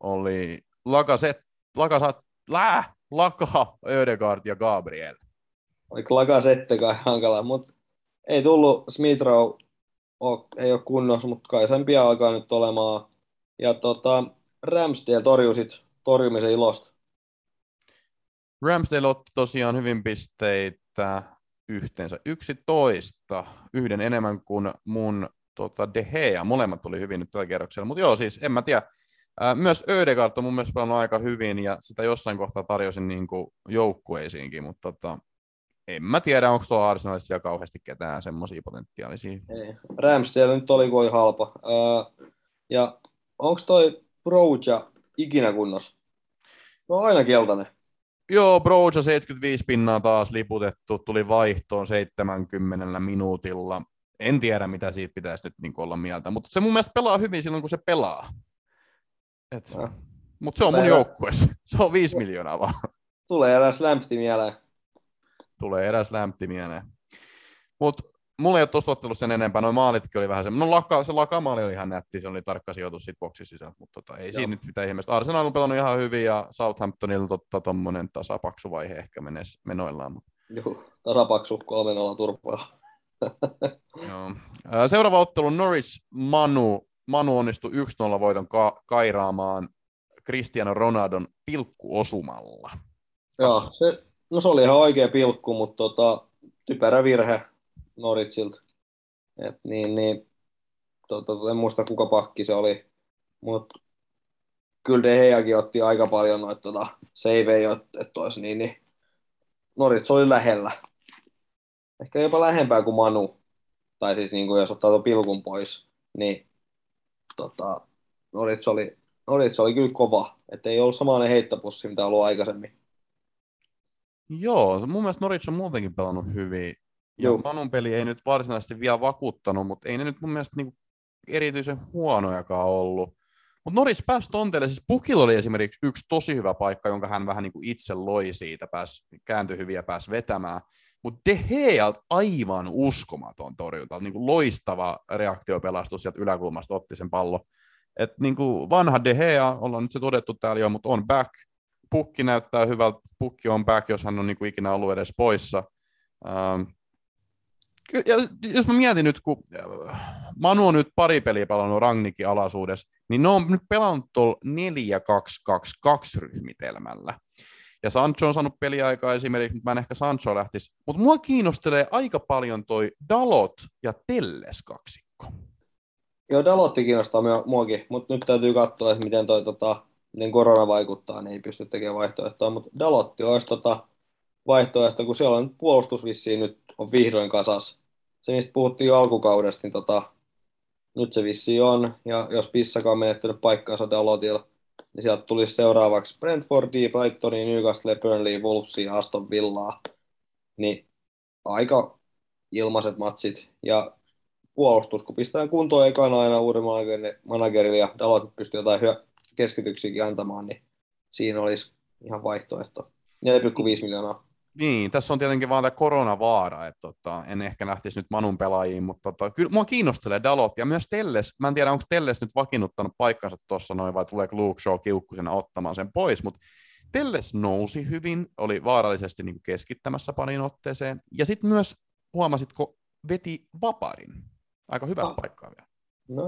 oli Lakaset, Lakasat, lää, Laka, Ödegaard ja Gabriel. Oli Lacazette kai hankala, mutta ei tullut Smith Rowe, o- ei ole kunnossa, mutta kai sen pian alkaa nyt olemaan. Ja tota, Ramsdale torjui sit torjumisen ilosta. Ramsdale otti tosiaan hyvin pisteitä yhteensä 11, yhden enemmän kuin mun tota, De Gea. Molemmat tuli hyvin nyt tällä kerroksella, mutta joo, siis en mä tiedä. Ää, Myös Ödegaard on mun mielestä pelannut aika hyvin ja sitä jossain kohtaa tarjosin niin kuin joukkueisiinkin, mutta tota, en mä tiedä, onko tuolla Arsenalissa kauheasti ketään semmoisia potentiaalisia. Ei. Ramsdale nyt oli, oli halpa. Öö, ja onko toi Broja ikinä kunnossa? No aina keltainen. Joo, Broja 75 pinnaa taas liputettu, tuli vaihtoon 70 minuutilla. En tiedä, mitä siitä pitäisi nyt niin olla mieltä, mutta se mun mielestä pelaa hyvin silloin, kun se pelaa. Et, No. mutta se on mun joukkueessa. Se on 5 miljoonaa vaan. Tulee eräs lämpti mieleen. Tulee eräs lämpti mieleen. Mutta mulla ei ole tuosta ottelussa sen enempää. Noin maalitkin oli vähän se. No laka, se lakamaali oli ihan nätti, se oli tarkka sijoitus siitä boksin sisältä, mutta tota, ei Joo. siinä nyt mitään ihmeistä. Arsenal on pelannut ihan hyvin ja Southamptonilla totta tommonen tasapaksu vaihe ehkä menes, menoillaan. Mutta, Juhu, tasapaksu 3-0 turpaa. joo. Seuraava ottelu Norwich Manu. Manu onnistui 1-0 voiton ka- kairaamaan Cristiano Ronaldon pilkkuosumalla. Joo, se, no se oli ihan oikea pilkku, mutta tota, typerä virhe Noritsilta. Et niin, niin, tota, en muista kuka pakki se oli, mutta kyllä De Geakin otti aika paljon noita tota, seivejä, että olisi niin, niin Norits oli lähellä. Ehkä jopa lähempää kuin Manu. Tai siis niin kuin jos ottaa tuon pilkun pois, niin tota, Norits oli, Norits oli kyllä kova. Että ei ollut samanlainen heittopussi, mitä ollut aikaisemmin. Joo, mun mielestä Norwich on muutenkin pelannut hyvin. Ja Joo. Manun peli ei nyt varsinaisesti vielä vakuuttanut, mutta ei ne nyt mun mielestä niinku erityisen huonojakaan ollut. Mutta Norwich pääsi tonteelle, siis Pukilla oli esimerkiksi yksi tosi hyvä paikka, jonka hän vähän niinku itse loi siitä, pääsi, kääntyi hyvin ja pääsi vetämään. Mutta De Gealt aivan uskomaton torjunta, niinku loistava reaktiopelastus sieltä yläkulmasta otti sen pallo. Et niinku vanha De Gea, ollaan nyt se todettu täällä jo, mutta on back, pukki näyttää hyvältä, pukki on back, jos hän on niin kuin ikinä ollut edes poissa. Ähm, ja jos mä mietin nyt, kun äh, Manu on nyt pari peliä pelannut Rangnikin alaisuudessa, niin ne on nyt pelannut tuolla 4-2-2-2 ryhmitelmällä. Ja Sancho on saanut peliaikaa esimerkiksi, mutta mä en ehkä Sancho lähtisi. Mutta mua kiinnostelee aika paljon toi Dalot ja Telles kaksikko. Joo, Dalotti kiinnostaa mua- muakin, mutta nyt täytyy katsoa, että miten, toi, tota, miten korona vaikuttaa, niin ei pysty tekemään vaihtoehtoa. Mutta Dalotti olisi tota, vaihtoehto, kun siellä on puolustus vissiin nyt on vihdoin kasas. Se, mistä puhuttiin jo alkukaudesta, niin tota, nyt se vissiin on. Ja jos Pissakaan on menettänyt paikkaansa Dalotilla, niin sieltä tulisi seuraavaksi Brentfordia, Brightonia, Newcastle, Burnley, Wolvesia, Aston Villaa. Niin aika ilmaiset matsit. Ja puolustus, kun pistetään kuntoon ekana aina uuden managerille ja Dalot pystyy jotain hyö- keskityksiäkin antamaan, niin siinä olisi ihan vaihtoehto. 4,5 miljoonaa. Niin, tässä on tietenkin vaan tämä koronavaara, että tota, en ehkä lähtisi nyt Manun pelaajiin, mutta tota, kyllä mua kiinnostelee Dalot ja myös Telles. Mä en tiedä, onko Telles nyt vakiinnuttanut paikkansa tuossa noin vai tuleeko Luke Shaw kiukkusena ottamaan sen pois, mutta Telles nousi hyvin, oli vaarallisesti niin kuin keskittämässä pariin otteeseen ja sitten myös, huomasitko, veti vaparin. Aika hyvästä Ah. paikkaa vielä.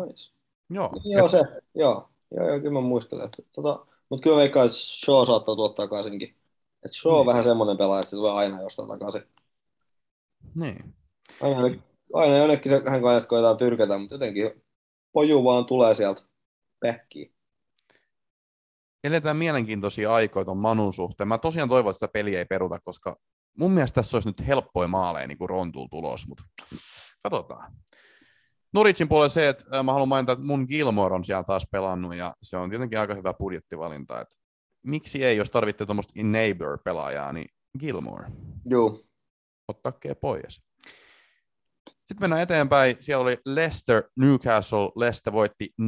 Nice. Joo, Joo, et- se. Joo, joo, joo kyllä mä muistelen. Tota, mutta kyllä veikkaan, että Shaw saattaa tuottaa takaisinkin. Et Shaw on Niin. vähän semmoinen pelaaja, että se tulee aina jostain takaisin. niin. Aina, aina jonnekin se hän kannat koetaan tyrkätä, mutta jotenkin poju vaan tulee sieltä päkkiin. eletään mielenkiintoisia aikoja tuon Manun suhteen. Mä tosiaan toivon, että sitä peliä ei peruta, koska mun mielestä tässä olisi nyt helppoja maaleja niin kuin Rontul tulos, mutta katsotaan. Norwichin puolella se, että äh, mä haluan mainita, että mun Gilmore on siellä taas pelannut, ja se on tietenkin aika hyvä budjettivalinta, että miksi ei, jos tarvitte tuommoista neighbor-pelaajaa, niin Gilmore, Juu. ottakee pois. Sitten mennään eteenpäin. Siellä oli Leicester, Newcastle. Leicester voitti 4-0,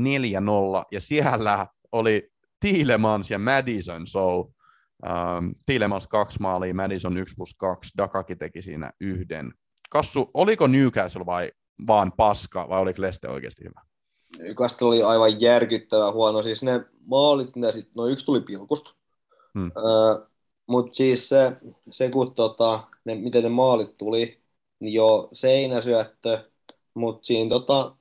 ja siellä oli Tielemans ja Madison show. Um, Tielemans kaksi maalia, Madison 1 plus 2, Dakaki teki siinä yhden. Kassu, oliko Newcastle vai vaan paska, vai oliko Leicester oikeasti hyvä? Newcastle oli aivan järkyttävä huono. Siis ne maalit, mitä sit, no yksi tuli pilkusta. Hmm. Öö, Mutta siis se, se kun tota, ne, miten ne maalit tuli, niin jo seinäsyöttö, mutta siinä, tota,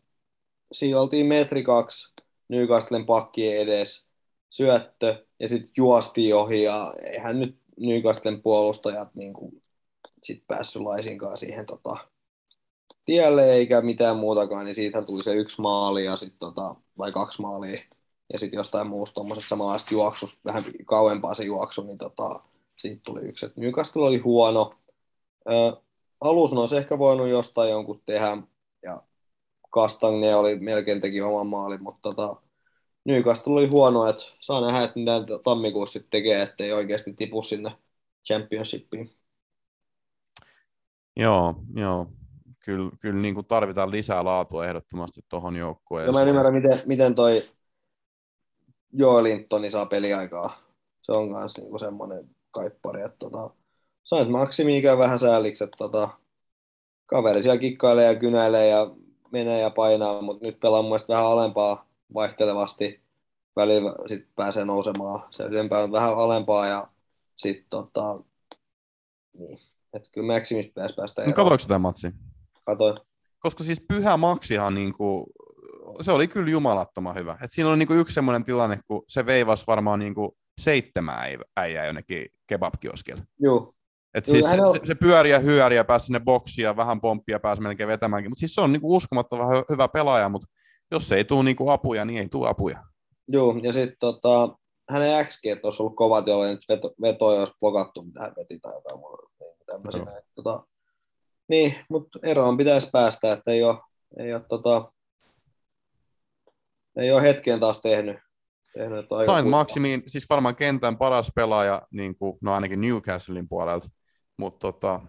siinä oltiin metri kaksi Newcastlen pakkien edes syöttö ja sitten juostiin ohi ja eihän nyt Newcastlen puolustajat niin kuin, sit päässyt laisinkaan siihen tota, tielle eikä mitään muutakaan, niin siitähän tuli se yksi maali ja sit, tota, vai kaksi maalia ja sitten jostain muusta tuommoisesta samanlaista juoksusta, vähän kauempaa se juoksu, niin tota, siitä tuli yksi. Et Newcastle oli huono. Ö, alus ne olisi ehkä voinut jostain jonkun tehdä, ja Kastangne oli melkein teki oman maalin, mutta tota, Newcastle oli huono, että saa nähdä, että mitä tammikuussa sitten tekee, ettei oikeasti tipu sinne championshipiin. Joo, joo. Kyllä, kyllä niin kuin tarvitaan lisää laatua ehdottomasti tuohon Ja joukkueeseen. mä en ymmärrä, miten, miten toi Joel Lintoni saa peliaikaa. Se on myös niinku semmoinen kaippari, että tota, sait maksimiikään vähän sääliksi, että tota, kaveri siellä kikkailee ja kynäilee ja menee ja painaa, mutta nyt pelaa mun mielestä vähän alempaa vaihtelevasti. Välillä sit pääsee nousemaan. Se ylempää on vähän alempaa ja sitten tota, niin. Että kyllä Maximista pitäisi päästä No, eroon. katoiko sitä matsi? Katoin. Koska siis pyhä maksihan niin kuin, se oli kyllä jumalattoman hyvä. Et siinä oli niin kuin yksi semmoinen tilanne, kun se veivasi varmaan niin kuin seitsemän äi- äijää jonnekin kebabkioskille. Juu, Et siis se, on- se, se pyöri ja hyöri ja pääsi sinne boksiin ja vähän pomppia pääsi melkein vetämäänkin. Mutta siis se on niinku uskomattoman hy- hyvä pelaaja, mutta jos ei tule niinku apuja, niin ei tule apuja. Joo, ja sitten tota, hänen XG olisi ollut kovat, jolla nyt veto, veto olisi blokattu, mitä hän veti tai jotain muuta. Niin, tämmöisiä. Joo. Tota, niin, mutta eroon pitäisi päästä, että ei ole, ei ole, tota, ei ole hetken taas tehnyt. tehnyt Saint kuivaa. Maximiin, siis varmaan kentän paras pelaaja, niin kuin, no ainakin Newcastlein puolelta, mutta tota,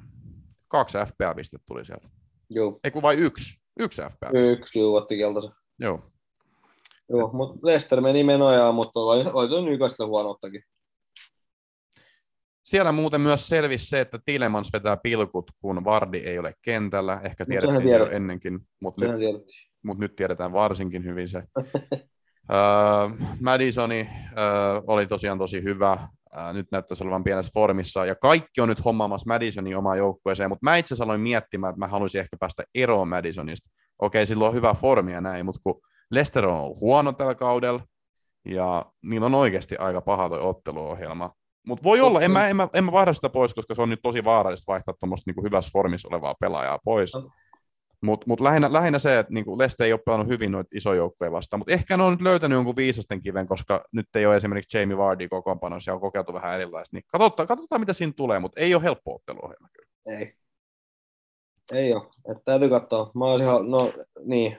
kaksi FPA-pistettä tuli sieltä. Joo, Ei kun vai yksi? Yksi FPA. yksi juu, otti keltaisen. Joo. Joo, mutta Lester meni menojaan, mutta oli, oli tuo Newcastle huonottakin. Siellä muuten myös selvisi se, että Tilemans vetää pilkut, kun Vardi ei ole kentällä. Ehkä tiedettiin se jo ennenkin, mutta nyt tiedettiin. mutta nyt tiedetään varsinkin hyvin se. öö, Madisoni öö, oli tosiaan tosi hyvä. Öö, nyt näyttäisi olevan pienessä formissa. Ja kaikki on nyt hommaamassa Madisonin omaan joukkueeseen. Mutta mä itse asiassa aloin miettimään, että mä haluaisin ehkä päästä eroon Madisonista. Okei, sillä on hyvä formi ja näin, mutta kun Leicester on ollut huono tällä kaudella, ja niillä on oikeasti aika paha toi otteluohjelma. Mutta voi olla, en mä, en, mä, en mä vaihda sitä pois, koska se on nyt tosi vaarallista vaihtaa tuommoista niinku hyvässä formissa olevaa pelaajaa pois. Mutta mut lähinnä, lähinnä se, että niinku Leste ei ole pelannut hyvin noita isoja joukkoja vastaan, mutta ehkä ne on nyt löytänyt jonkun viisasten kiven, koska nyt ei ole esimerkiksi Jamie Vardy kokoonpanossa ja on kokeiltu vähän erilaista. Niin katsotaan, katsotaan, mitä siinä tulee, mutta ei ole helppo otteluohjelma kyllä. Ei. Ei ole. Että täytyy katsoa. Mä olisin, no niin.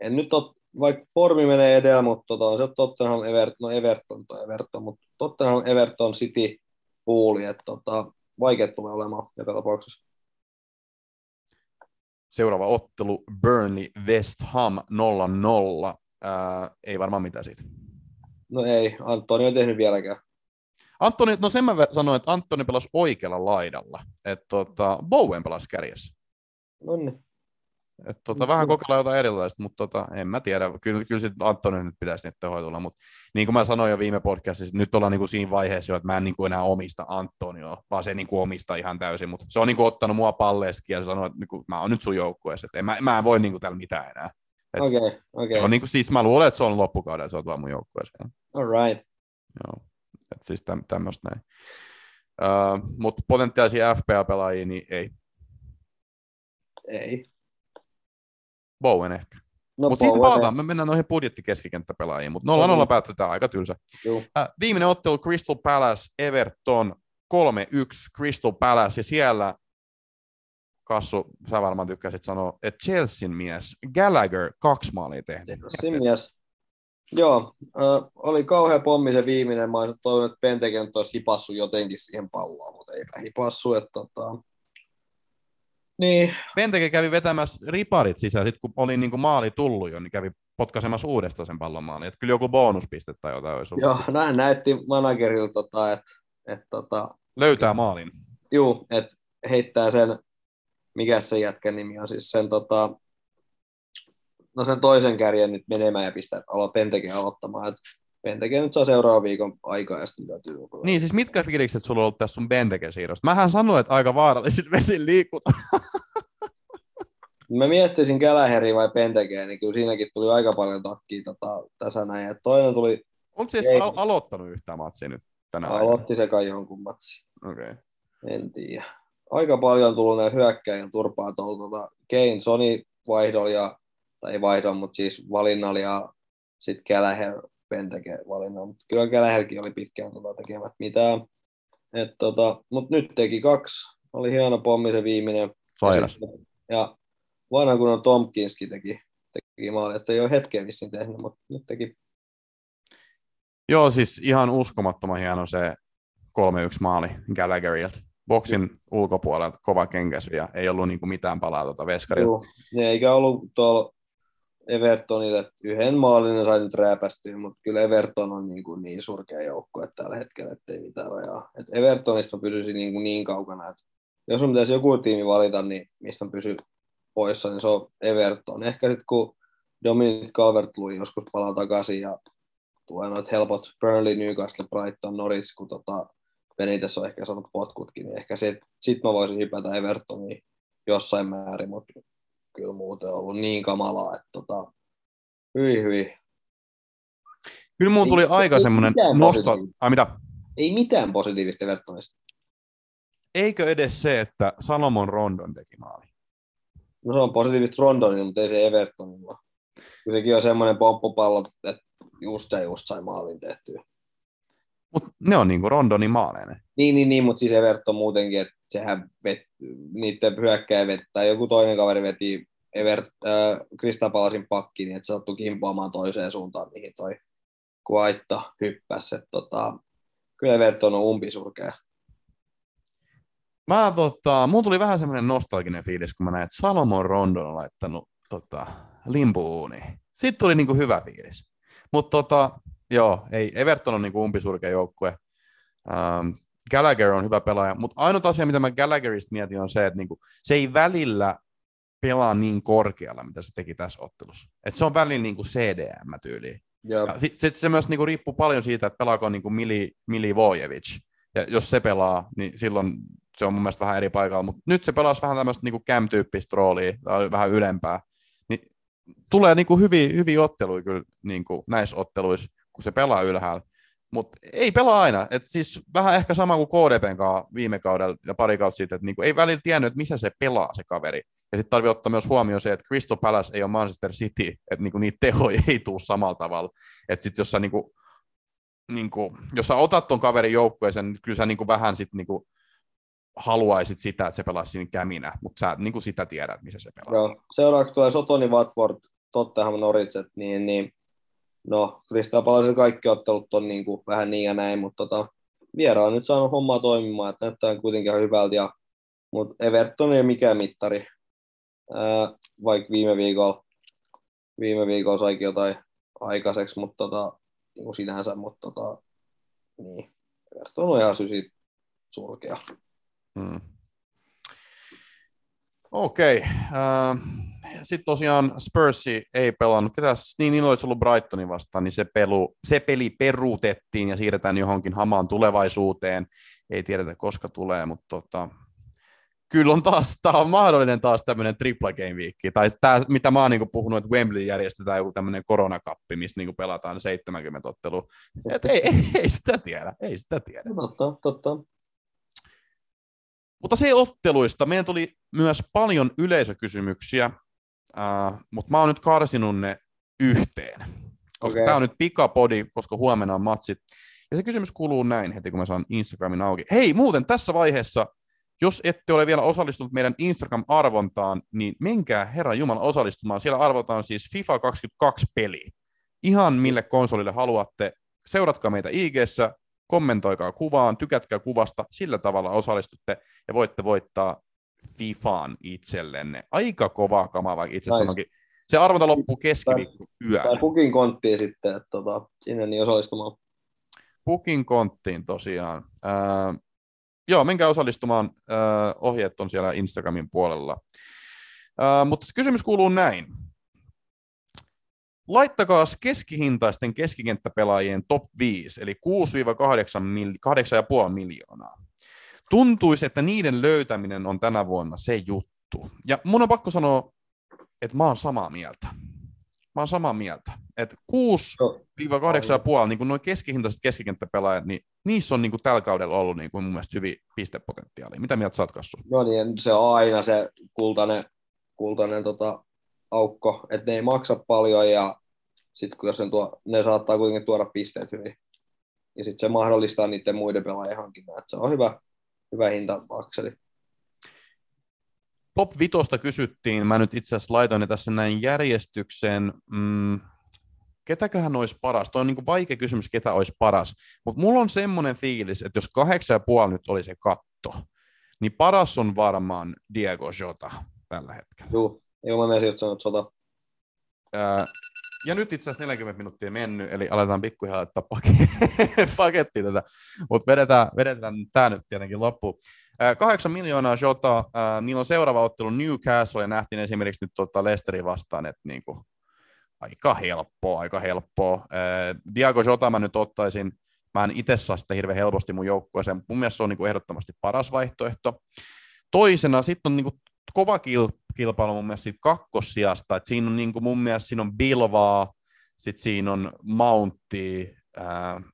En nyt ole, vaikka formi menee edellä, mutta tota, on se Tottenham Everton, no Everton toi Everton, mutta Tottenham Everton City puuli, että tota, vaikea tulee olemaan joka tapauksessa. Seuraava ottelu Burnley West Ham 0-0. Ää, ei varmaan mitään siitä. No ei, Antoni on tehnyt vieläkään. Antoni, no sen mä sanoin, että Antoni pelasi oikealla laidalla. Että tota, Bowen pelasi kärjessä. No niin. Et tota, vähän kokeillaan jotain erilaista, mutta tota, en mä tiedä. Kyllä, kyllä sitten Antoni nyt pitäisi niitä hoitulla, mutta niin kuin mä sanoin jo viime podcastissa, nyt ollaan niin kuin siinä vaiheessa jo, että mä en niin kuin enää omista Antonioa, vaan se niin kuin omistaa ihan täysin, mutta se on niin kuin ottanut mua palleestakin ja se sanoo, että niin kuin, mä oon nyt sun joukkueessa, että en, mä, mä en voi niin kuin täällä mitään enää. Okei, okay, okei. Se on niin kuin, siis mä luulen, että se on loppukaudella, se on tuolla mun joukkueessa. All right. Joo, et siis täm, tämmöistä näin. Uh, mutta potentiaalisia FPA-pelaajia, niin ei. Ei. Bowen ehkä. No, Mutta siitä palataan, me mennään noihin budjettikeskikenttäpelaajiin, mutta 0-0 niin. päätetään aika tylsä. Äh, viimeinen ottelu Crystal Palace, Everton 3-1 Crystal Palace, ja siellä Kassu, sä varmaan tykkäsit sanoa, että Chelsean mies Gallagher kaksi maalia tehnyt. Siinä mies. Joo, ö, oli kauhea pommi se viimeinen. Mä olisin toivonut, että Penteke nyt olisi hipassu jotenkin siihen palloon, mutta eipä hipassu. Että, tota... Niin, Penteke kävi vetämässä riparit sisään, sit kun oli niin kuin maali tullut jo, niin kävi potkaisemassa uudestaan sen pallon maaliin. Että kyllä joku bonuspiste tai jotain olisi ollut. joo, näin näytti managerilla, tota, että, että tota, Löytää maalin. juu, että heittää sen, mikä se jätkän nimi on, siis sen, tota, no sen toisen kärjen nyt menemään ja pistää alo, Penteke aloittamaan. Että Penteke nyt saa seuraavan viikon aikaa ja sitten täytyy joku- Niin, siis mitkä fiilikset sulla on ollut tässä sun Benteke siirrosta? Mähän sanoin, että aika vaarallisin vesin liikuta. Mä miettisin Gallagheria vai Pentekeä, niin kyllä siinäkin tuli aika paljon takkia tota, tässä näin. Et toinen tuli, Onko se edes al- aloittanut yhtään matsia nyt tänä aloitti se kai jonkun matsi. Okei. Okay. En tiedä. Aika paljon on tullut näitä hyökkäjien turpaa tuolta tota, Kane, Sony vaihdolla ja, tai ei vaihdon, mutta siis valinnalla ja sitten Gallagher Penteke valinnalla. Mut Kyllä Gallagherkin oli pitkään tota, tekemät mitään. Et, tota, mutta nyt teki kaksi oli hieno pommi se viimeinen. Sairas. Ja, ja vanha kun on Tompkinski teki, teki maali, että ei ole hetkeä vissiin tehnyt, mutta nyt teki. Joo, siis ihan uskomattoman hieno se 3-1 maali Gallagherilta. Boksin ulkopuolelta kova kenkäsy ja ei ollut niinku mitään palaa tuota veskarilta. Joo, eikä ollut tuolla Evertonille, yhden maalin ne sai nyt rääpästyä, mutta kyllä Everton on niin, kuin niin surkea joukko, että tällä hetkellä ettei mitään rajaa. Et Evertonista mä pysyisin niin, kuin niin kaukana, että jos on pitäisi joku tiimi valita, niin mistä mä pysyn poissa, niin se on Everton. Ehkä sitten kun Dominic calvert joskus palaa takaisin ja tulee noita helpot Burnley, Newcastle, Brighton, Norwich, kun tota Benitez on ehkä saanut potkutkin, niin ehkä sit, sit mä voisin hypätä Evertoniin jossain määrin, mutta kyllä muuten ollut niin kamalaa, että tota, hyi hyi. Kyllä mulla tuli ei, aika semmoinen nosto... Ai mitä? Ei mitään positiivista Evertonista. Eikö edes se, että Salomon Rondon teki maali? No se on positiivista Rondonilla, mutta ei se Evertonilla. Kyllä sekin on semmoinen pomppupallo, että just se just sai maalin tehtyä. Mutta ne on niinku Rondonin maaleja. Niin, niin, niin mutta siis Everton muutenkin, että sehän vet, niiden hyökkäjä vettää. Joku toinen kaveri veti Evert, äh, Kristapalasin pakkiin, niin että se sattui kimpoamaan toiseen suuntaan, mihin toi Kuaitta hyppäsi. Että, tota, kyllä Everton on umpisurkea. Mä tota, mun tuli vähän semmoinen nostalginen fiilis, kun mä näin, että Salomon Rondon on laittanut tota, limpuuni. Sitten tuli niinku hyvä fiilis. Mutta tota, joo, ei, Everton on niinku umpisurkea joukkue. Ähm, Gallagher on hyvä pelaaja, mutta ainut asia, mitä mä Gallagherista mietin, on se, että niinku, se ei välillä pelaa niin korkealla, mitä se teki tässä ottelussa. Et se on välillä niinku CDM-tyyliin. Ja sit, sit se myös niinku riippuu paljon siitä, että pelaako niinku Mili, Mili Vojevic. Ja jos se pelaa, niin silloin se on mun mielestä vähän eri paikalla, mutta nyt se pelasi vähän tämmöistä niinku cam-tyyppistä roolia, vähän ylempää. Niin tulee niinku hyviä, hyviä otteluja kyllä niinku näissä otteluissa, kun se pelaa ylhäällä. Mutta ei pelaa aina. Et siis vähän ehkä sama kuin KDPn kanssa viime kaudella ja pari kautta sitten, että niinku ei välillä tiennyt, että missä se pelaa se kaveri. Ja sitten tarvii ottaa myös huomioon se, että Crystal Palace ei ole Manchester City, että niinku niitä tehoja ei tule samalla tavalla. Että sitten jos niinku, niinku, jos sä otat ton kaverin joukkueeseen, niin kyllä sä niinku vähän sit niinku haluaisit sitä, että se pelaisi siinä käminä, mutta sä niinku sitä tiedät, missä se pelaa. Joo. Seuraavaksi tulee Sotoni Watford, Tottenham Norwich, niin, niin no, Kristaa Palasilla kaikki ottelut on niin kuin, vähän niin ja näin, mutta tota, vieraan nyt saanut hommaa toimimaan, että näyttää kuitenkin ihan hyvältä, ja, mutta Everton ei mikään mittari, ää, vaikka viime viikolla, viime viikolla saikin jotain aikaiseksi, mutta tota, niin kuin sinänsä, mutta tota, niin, Everton on ihan sysi surkea. Hmm. Okei. Okay. Sitten tosiaan Spursi ei pelannut. Ketäs, niin, niin olisi ollut Brightonin vastaan, niin se, pelu, se peli peruutettiin ja siirretään johonkin hamaan tulevaisuuteen. Ei tiedetä, koska tulee, mutta tota, kyllä on taas, tämä on mahdollinen taas tämmöinen triple game viikki. Tai tämä, mitä mä oon niin puhunut, että Wembley järjestetään joku tämmöinen koronakappi, missä niin pelataan 70 ottelua. Et ei, ei, ei, sitä tiedä, ei sitä tiedä. Totta, totta. Mutta se otteluista. Meidän tuli myös paljon yleisökysymyksiä uh, mutta mä oon nyt karsinut ne yhteen, koska okay. tämä on nyt pikapodi, koska huomenna on matsit. Ja se kysymys kuuluu näin heti, kun mä saan Instagramin auki. Hei, muuten tässä vaiheessa, jos ette ole vielä osallistunut meidän Instagram-arvontaan, niin menkää Herran Jumala osallistumaan. Siellä arvotaan siis FIFA 22 peli. Ihan mille konsolille haluatte. Seuratkaa meitä ig kommentoikaa kuvaan, tykätkää kuvasta, sillä tavalla osallistutte ja voitte voittaa FIFAan itsellenne. Aika kova kama, vaikka itse sanoinkin. Se arvonta loppuu keskiviikko yöllä. Tai Pukin konttiin sitten, että tota, sinne niin osallistumaan. Pukin konttiin tosiaan. Äh, joo, menkää osallistumaan. Äh, ohjeet on siellä Instagramin puolella. Äh, mutta kysymys kuuluu näin. Laittakaa keskihintaisten keskikenttäpelaajien top 5, eli 6-8,5 miljoonaa tuntuisi, että niiden löytäminen on tänä vuonna se juttu. Ja mun on pakko sanoa, että mä oon samaa mieltä. Mä oon samaa mieltä. Että 6-8,5, niin kuin noin keskihintaiset keskikenttäpelaajat, niin niissä on niin kuin tällä kaudella ollut niin kuin mun mielestä hyvin pistepotentiaalia. Mitä mieltä sä oot, Kassu? No niin, se on aina se kultainen, kultainen tota, aukko, että ne ei maksa paljon ja sitten jos sen tuo, ne saattaa kuitenkin tuoda pisteet hyvin. Ja sitten se mahdollistaa niiden muiden pelaajien hankinnan, että se on hyvä, hyvä hinta akseli. top vitosta kysyttiin, mä nyt itse asiassa laitoin ne tässä näin järjestykseen. Mm, ketäköhän olisi paras? Tuo on niin vaikea kysymys, ketä olisi paras. Mutta mulla on semmoinen fiilis, että jos kahdeksan ja puoli nyt oli se katto, niin paras on varmaan Diego Jota tällä hetkellä. Joo, joo mä menisin sanoa sota. Ää, ja nyt itse asiassa 40 minuuttia mennyt, eli aletaan pikkuhiljaa laittaa pakettiin tätä, mutta vedetään, vedetään tämä nyt tietenkin loppuun. Kahdeksan miljoonaa Jota, niillä on seuraava ottelu Newcastle, ja nähtiin esimerkiksi nyt tuota Lesterin vastaan, että niinku, aika helppoa, aika helppoa. Diago Jota mä nyt ottaisin, mä en itse saa sitä hirveän helposti mun joukkueeseen, mun mielestä se on niinku ehdottomasti paras vaihtoehto. Toisena sitten on niinku kova kilpailu mun mielestä siitä kakkossijasta, että siinä on niinku mun mielestä siinä on Bilvaa, sitten siinä on Mountti, äh,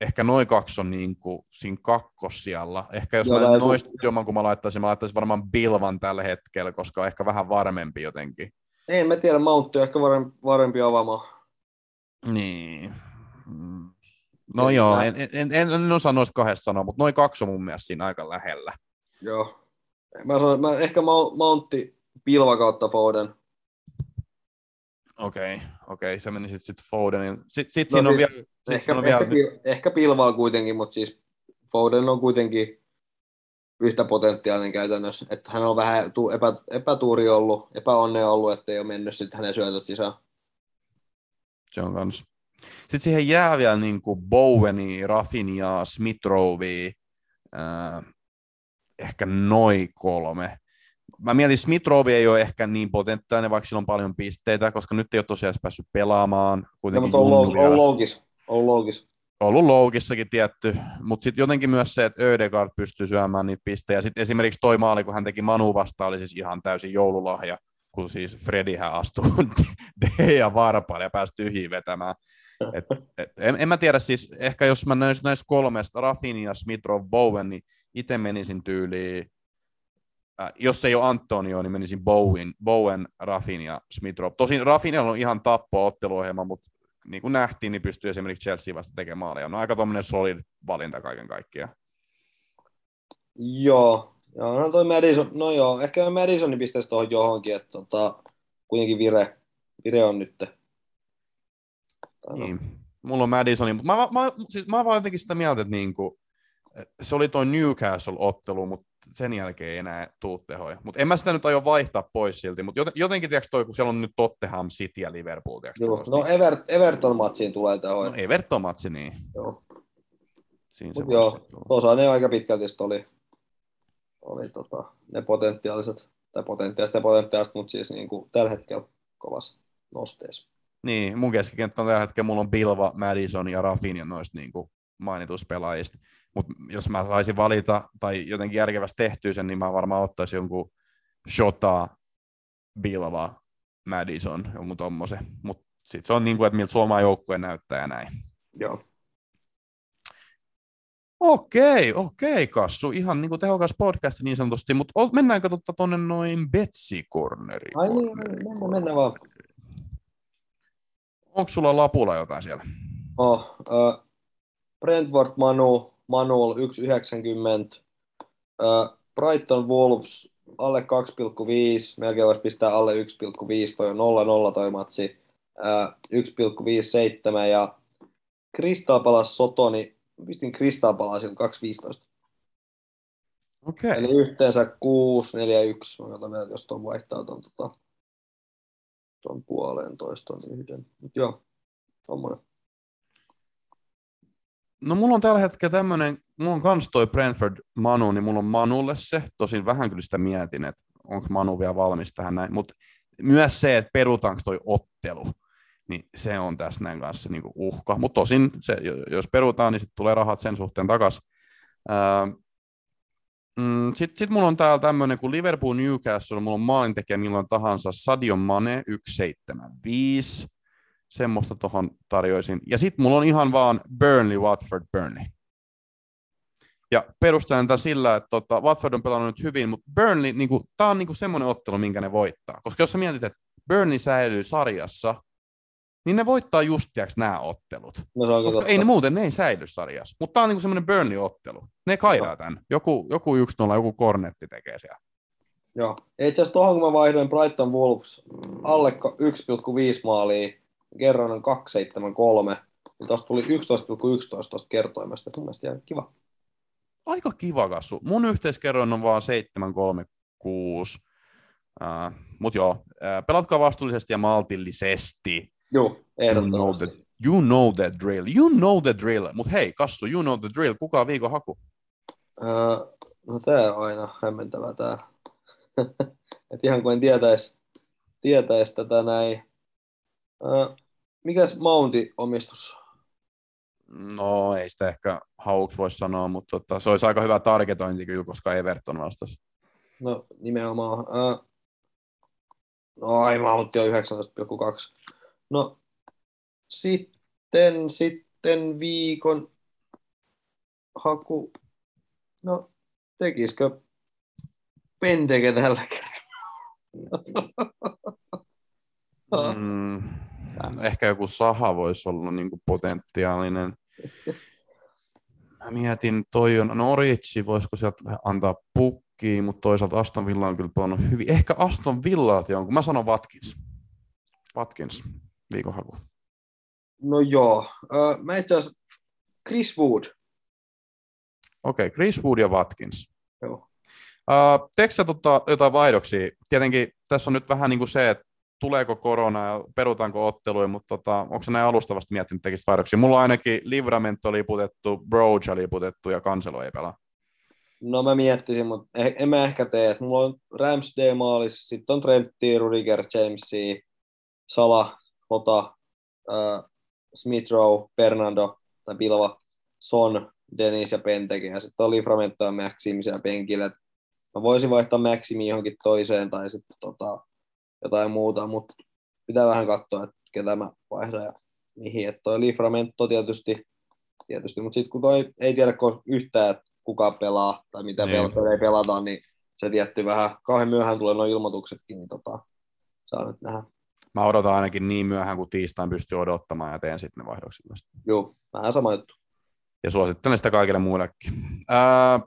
ehkä noin kaksi on niin kuin siinä kakkossijalla. Ehkä jos Joo, mä noista joman kun mä laittaisin, mä laittaisin varmaan Bilvan tällä hetkellä, koska on ehkä vähän varmempi jotenkin. Ei, mä tiedä, Mountti on ehkä varmempi avaamaan. Niin. Mm. No en joo, en, en, en, en osaa noista kahdesta sanoa, mutta noin kaksi on mun mielestä siinä aika lähellä. Joo. Mä sanon, mä ehkä Mountti Pilva kautta Foden. Okei, okay, okei, okay. se meni sitten sit Fodenin. Sitten sit no, siinä on vielä... Sit ehkä, on vielä... ehkä, ehkä pilvaa kuitenkin, mutta siis Foden on kuitenkin yhtä potentiaalinen käytännössä. Että hän on vähän epä, epätuuri ollut, epäonne ollut, ettei ole mennyt sitten hänen syötöt sisään. Se on kans. Sitten siihen jää vielä niin kuin Boweni, Rafinia, Smithrowi, äh, ehkä noin kolme mä mietin, Smitrovi ei ole ehkä niin potentiaalinen, vaikka sillä on paljon pisteitä, koska nyt ei ole tosiaan päässyt pelaamaan. Kuitenkin no, mutta on, on loogis. On loogis. Ollut loogissakin tietty, mutta sitten jotenkin myös se, että Ödegaard pystyy syömään niitä pisteitä. Sitten esimerkiksi toi maali, kun hän teki Manu vastaan, oli siis ihan täysin joululahja, kun siis Fredihän astuu D ja varpaille ja pääsi tyhjiin vetämään. Et, et, en, en, mä tiedä siis, ehkä jos mä näissä, näistä kolmesta, Rafinha, Smitrov, Bowen, niin itse menisin tyyliin äh, jos ei ole Antonio, niin menisin Bowen, Bowen Raffin ja Smith Tosin Raffin on ihan tappo otteluohjelma, mutta niin kuin nähtiin, niin pystyy esimerkiksi Chelsea vasta tekemään maaleja. No aika tuommoinen solid valinta kaiken kaikkiaan. Joo, joo no toi Madison, no joo, ehkä Madisonin pistäisi tuohon johonkin, että tota, kuitenkin vire, vire on nyt. Niin, mulla on Madison, mutta mä, mä, siis mä vaan jotenkin sitä mieltä, että niinku, se oli tuo Newcastle-ottelu, mutta sen jälkeen ei enää tuu tehoja. Mutta en mä sitä nyt aio vaihtaa pois silti, mutta jotenkin tiedätkö toi, kun siellä on nyt Tottenham City ja Liverpool. Tiedätkö, Joo, no niin... Ever- Everton-matsiin tulee tehoja. No Everton-matsi, niin. Joo. Siinä se joo, tuossa ne aika pitkälti oli, oli tota, ne potentiaaliset, tai potentiaaliset ja potentiaaliset, mutta siis niin kuin tällä hetkellä kovassa nosteessa. Niin, mun keskikenttä on tällä hetkellä, mulla on Bilva, Madison ja Rafinha noista niin kuin mainituspelaajista. Mutta jos mä saisin valita tai jotenkin järkevästi tehtyä sen, niin mä varmaan ottaisin jonkun Shota, Bilva, Madison, jonkun tommosen. Mutta sitten se on niin kuin, että miltä Suomen joukkue näyttää ja näin. Joo. Okei, okei, Kassu. Ihan niin kuin tehokas podcast niin sanotusti, mutta mennäänkö totta tuonne noin Betsy Corneriin? Ai niin, mennään, mennään vaan. Onko sulla lapulla jotain siellä? Oh, uh, Brentford Manu, Manuel 1,90. Uh, Brighton Wolves alle 2,5, melkein voisi pistää alle 1,5, toi on 0-0 toi matsi, uh, 1,57 ja Crystal Palace Sotoni, pistin Crystal Palacein 2,15. Okei. Okay. Eli yhteensä 6, 4, 1. Mä vielä, jos tuon vaihtaa tuon, tota, tuon puoleen toiston yhden. Mut joo, tommonen. No mulla on tällä hetkellä tämmöinen, mulla on kans toi Brentford Manu, niin mulla on Manulle se. Tosin vähän kyllä sitä mietin, että onko Manu vielä valmis tähän näin. Mutta myös se, että perutaanko toi ottelu, niin se on tässä näin kanssa niinku uhka. Mutta tosin, se, jos perutaan, niin sitten tulee rahat sen suhteen takaisin. mm, sitten sit mulla on täällä tämmöinen, kun Liverpool Newcastle, mulla on maalintekijä milloin tahansa, Sadio Mane 175 semmoista tuohon tarjoisin. Ja sitten mulla on ihan vaan Burnley, Watford, Burnley. Ja perustelen tätä sillä, että tota, Watford on pelannut nyt hyvin, mutta Burnley, niin tämä on niin semmoinen ottelu, minkä ne voittaa. Koska jos sä mietit, että Burnley säilyy sarjassa, niin ne voittaa just nämä ottelut. No, Koska totta. ei ne muuten, ne ei säily sarjassa. Mutta tämä on niin semmoinen Burnley-ottelu. Ne kairaa tämän. Joku, joku 1-0, joku kornetti tekee siellä. Joo. Ja itse asiassa tuohon kun mä vaihdoin Brighton Wolves alle 1,5 maalia, kerroin on 273, niin tuosta tuli 11,11 tuosta kertoimesta. Mun mielestä ihan kiva. Aika kiva kasvu. Mun yhteiskerroin on vaan 736. Uh, Mutta joo, uh, pelatkaa vastuullisesti ja maltillisesti. Joo, You know, ehdottomasti. the, you know the drill. You know the drill. Mutta hei, Kassu, you know the drill. Kuka on viikon haku? Öö, no tää on aina hämmentävää tää. Et ihan kuin en tietäis, tietäis tätä näin. Öö, mikäs Mountin omistus? No, ei sitä ehkä hauks voi sanoa, mutta tota, se olisi aika hyvä targetointi kyllä, koska Everton vastasi. No nimenomaan. Öö, no ai Mountti on 19,2. No sitten, sitten viikon haku. No tekisikö Penteke tällä kertaa? Mm, ehkä joku saha voisi olla niin kuin potentiaalinen. Mä mietin, toi on Norwich, voisiko sieltä antaa pukkiin, mutta toisaalta Aston Villa on kyllä pelannut hyvin. Ehkä Aston Villa jonkun. Mä sanon Watkins. Watkins, viikonhaku. No joo. Mä itse asiassa Chris Wood. Okei, okay, Chris Wood ja Watkins. Joo. Uh, Teekö sä tota, jotain vaihdoksia? Tietenkin tässä on nyt vähän niin kuin se, että tuleeko korona ja perutaanko otteluja, mutta tota, onko näin alustavasti miettinyt tekisit vaihdoksia? Mulla ainakin Livramento liputettu, Broja liputettu ja Cancelo ei pelaa. No mä miettisin, mutta eh, en mä ehkä tee. Mulla on Ramsdale maalis, sitten on Trentti, Rudiger, Jamesi, Sala, Hota, äh, Smith Rowe, Fernando tai Pilva, Son, Dennis ja Penteke. Ja sitten on Livramento ja Maxim siellä penkillä. Mä voisin vaihtaa Maximi johonkin toiseen tai sitten tota, jotain muuta, mutta pitää vähän katsoa, että ketä mä vaihdan ja mihin. Että toi Livramento tietysti, tietysti. mutta sitten kun toi ei tiedä yhtään, että kuka pelaa tai mitä Niin. pel- ei pelata, niin se tietty vähän, kauhean myöhään tulee nuo ilmoituksetkin, niin tota, saa nyt nähdä. Mä odotan ainakin niin myöhään, kun tiistain pystyy odottamaan ja teen sitten ne vaihdokset. Joo, vähän sama juttu. Ja suosittelen sitä kaikille muillekin. Ää,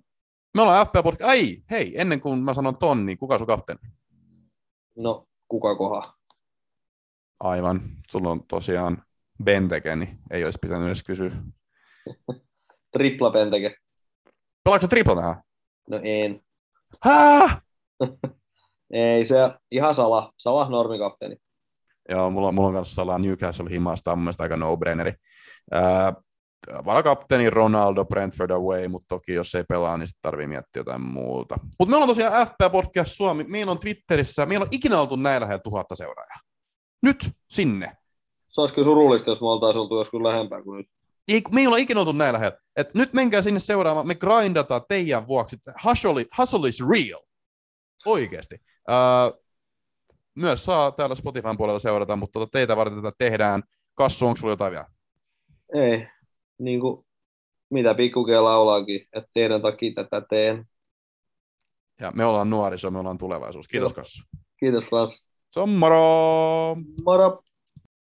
me ollaan FP Podcast. Ai, hei, ennen kuin mä sanon ton, niin kuka sun kapteeni? No, kuka koha? Aivan, sulla on tosiaan Benteke, niin ei olisi pitänyt edes kysyä. Tripla Penteke. Pelaatko tripla tähän? No en. Hää? Ei, se ihan Sala. Sala normikapteeni. Joo, mulla, mulla on kanssa sellainen Newcastle himasta, on mun mielestä aika no-braineri. Ää, varakapteeni Ronaldo Brentford away, mutta toki jos ei pelaa, niin sitten tarvii miettiä jotain muuta. Mutta me ollaan tosiaan FP Podcast Suomi, meillä on Twitterissä, meillä on ikinä oltu näin lähellä tuhatta seuraajaa. Nyt sinne. Se olisi kyllä surullista, jos me oltaisiin oltu joskus lähempää kuin nyt. Ei, me ei olla ikinä oltu näin lähellä. Et nyt menkää sinne seuraamaan, me grindataan teidän vuoksi. Hustle, hustle is real. Oikeasti. Uh, myös saa täällä Spotifyn puolella seurata, mutta tota teitä varten tätä tehdään. Kassu, onko sulla jotain vielä? Ei, niin kuin mitä pikkukea laulaakin, että teidän takia tätä teen. Ja me ollaan nuoriso, me ollaan tulevaisuus. Kiitos. Kassu. Kiitos Frans. Se on moro! Moro!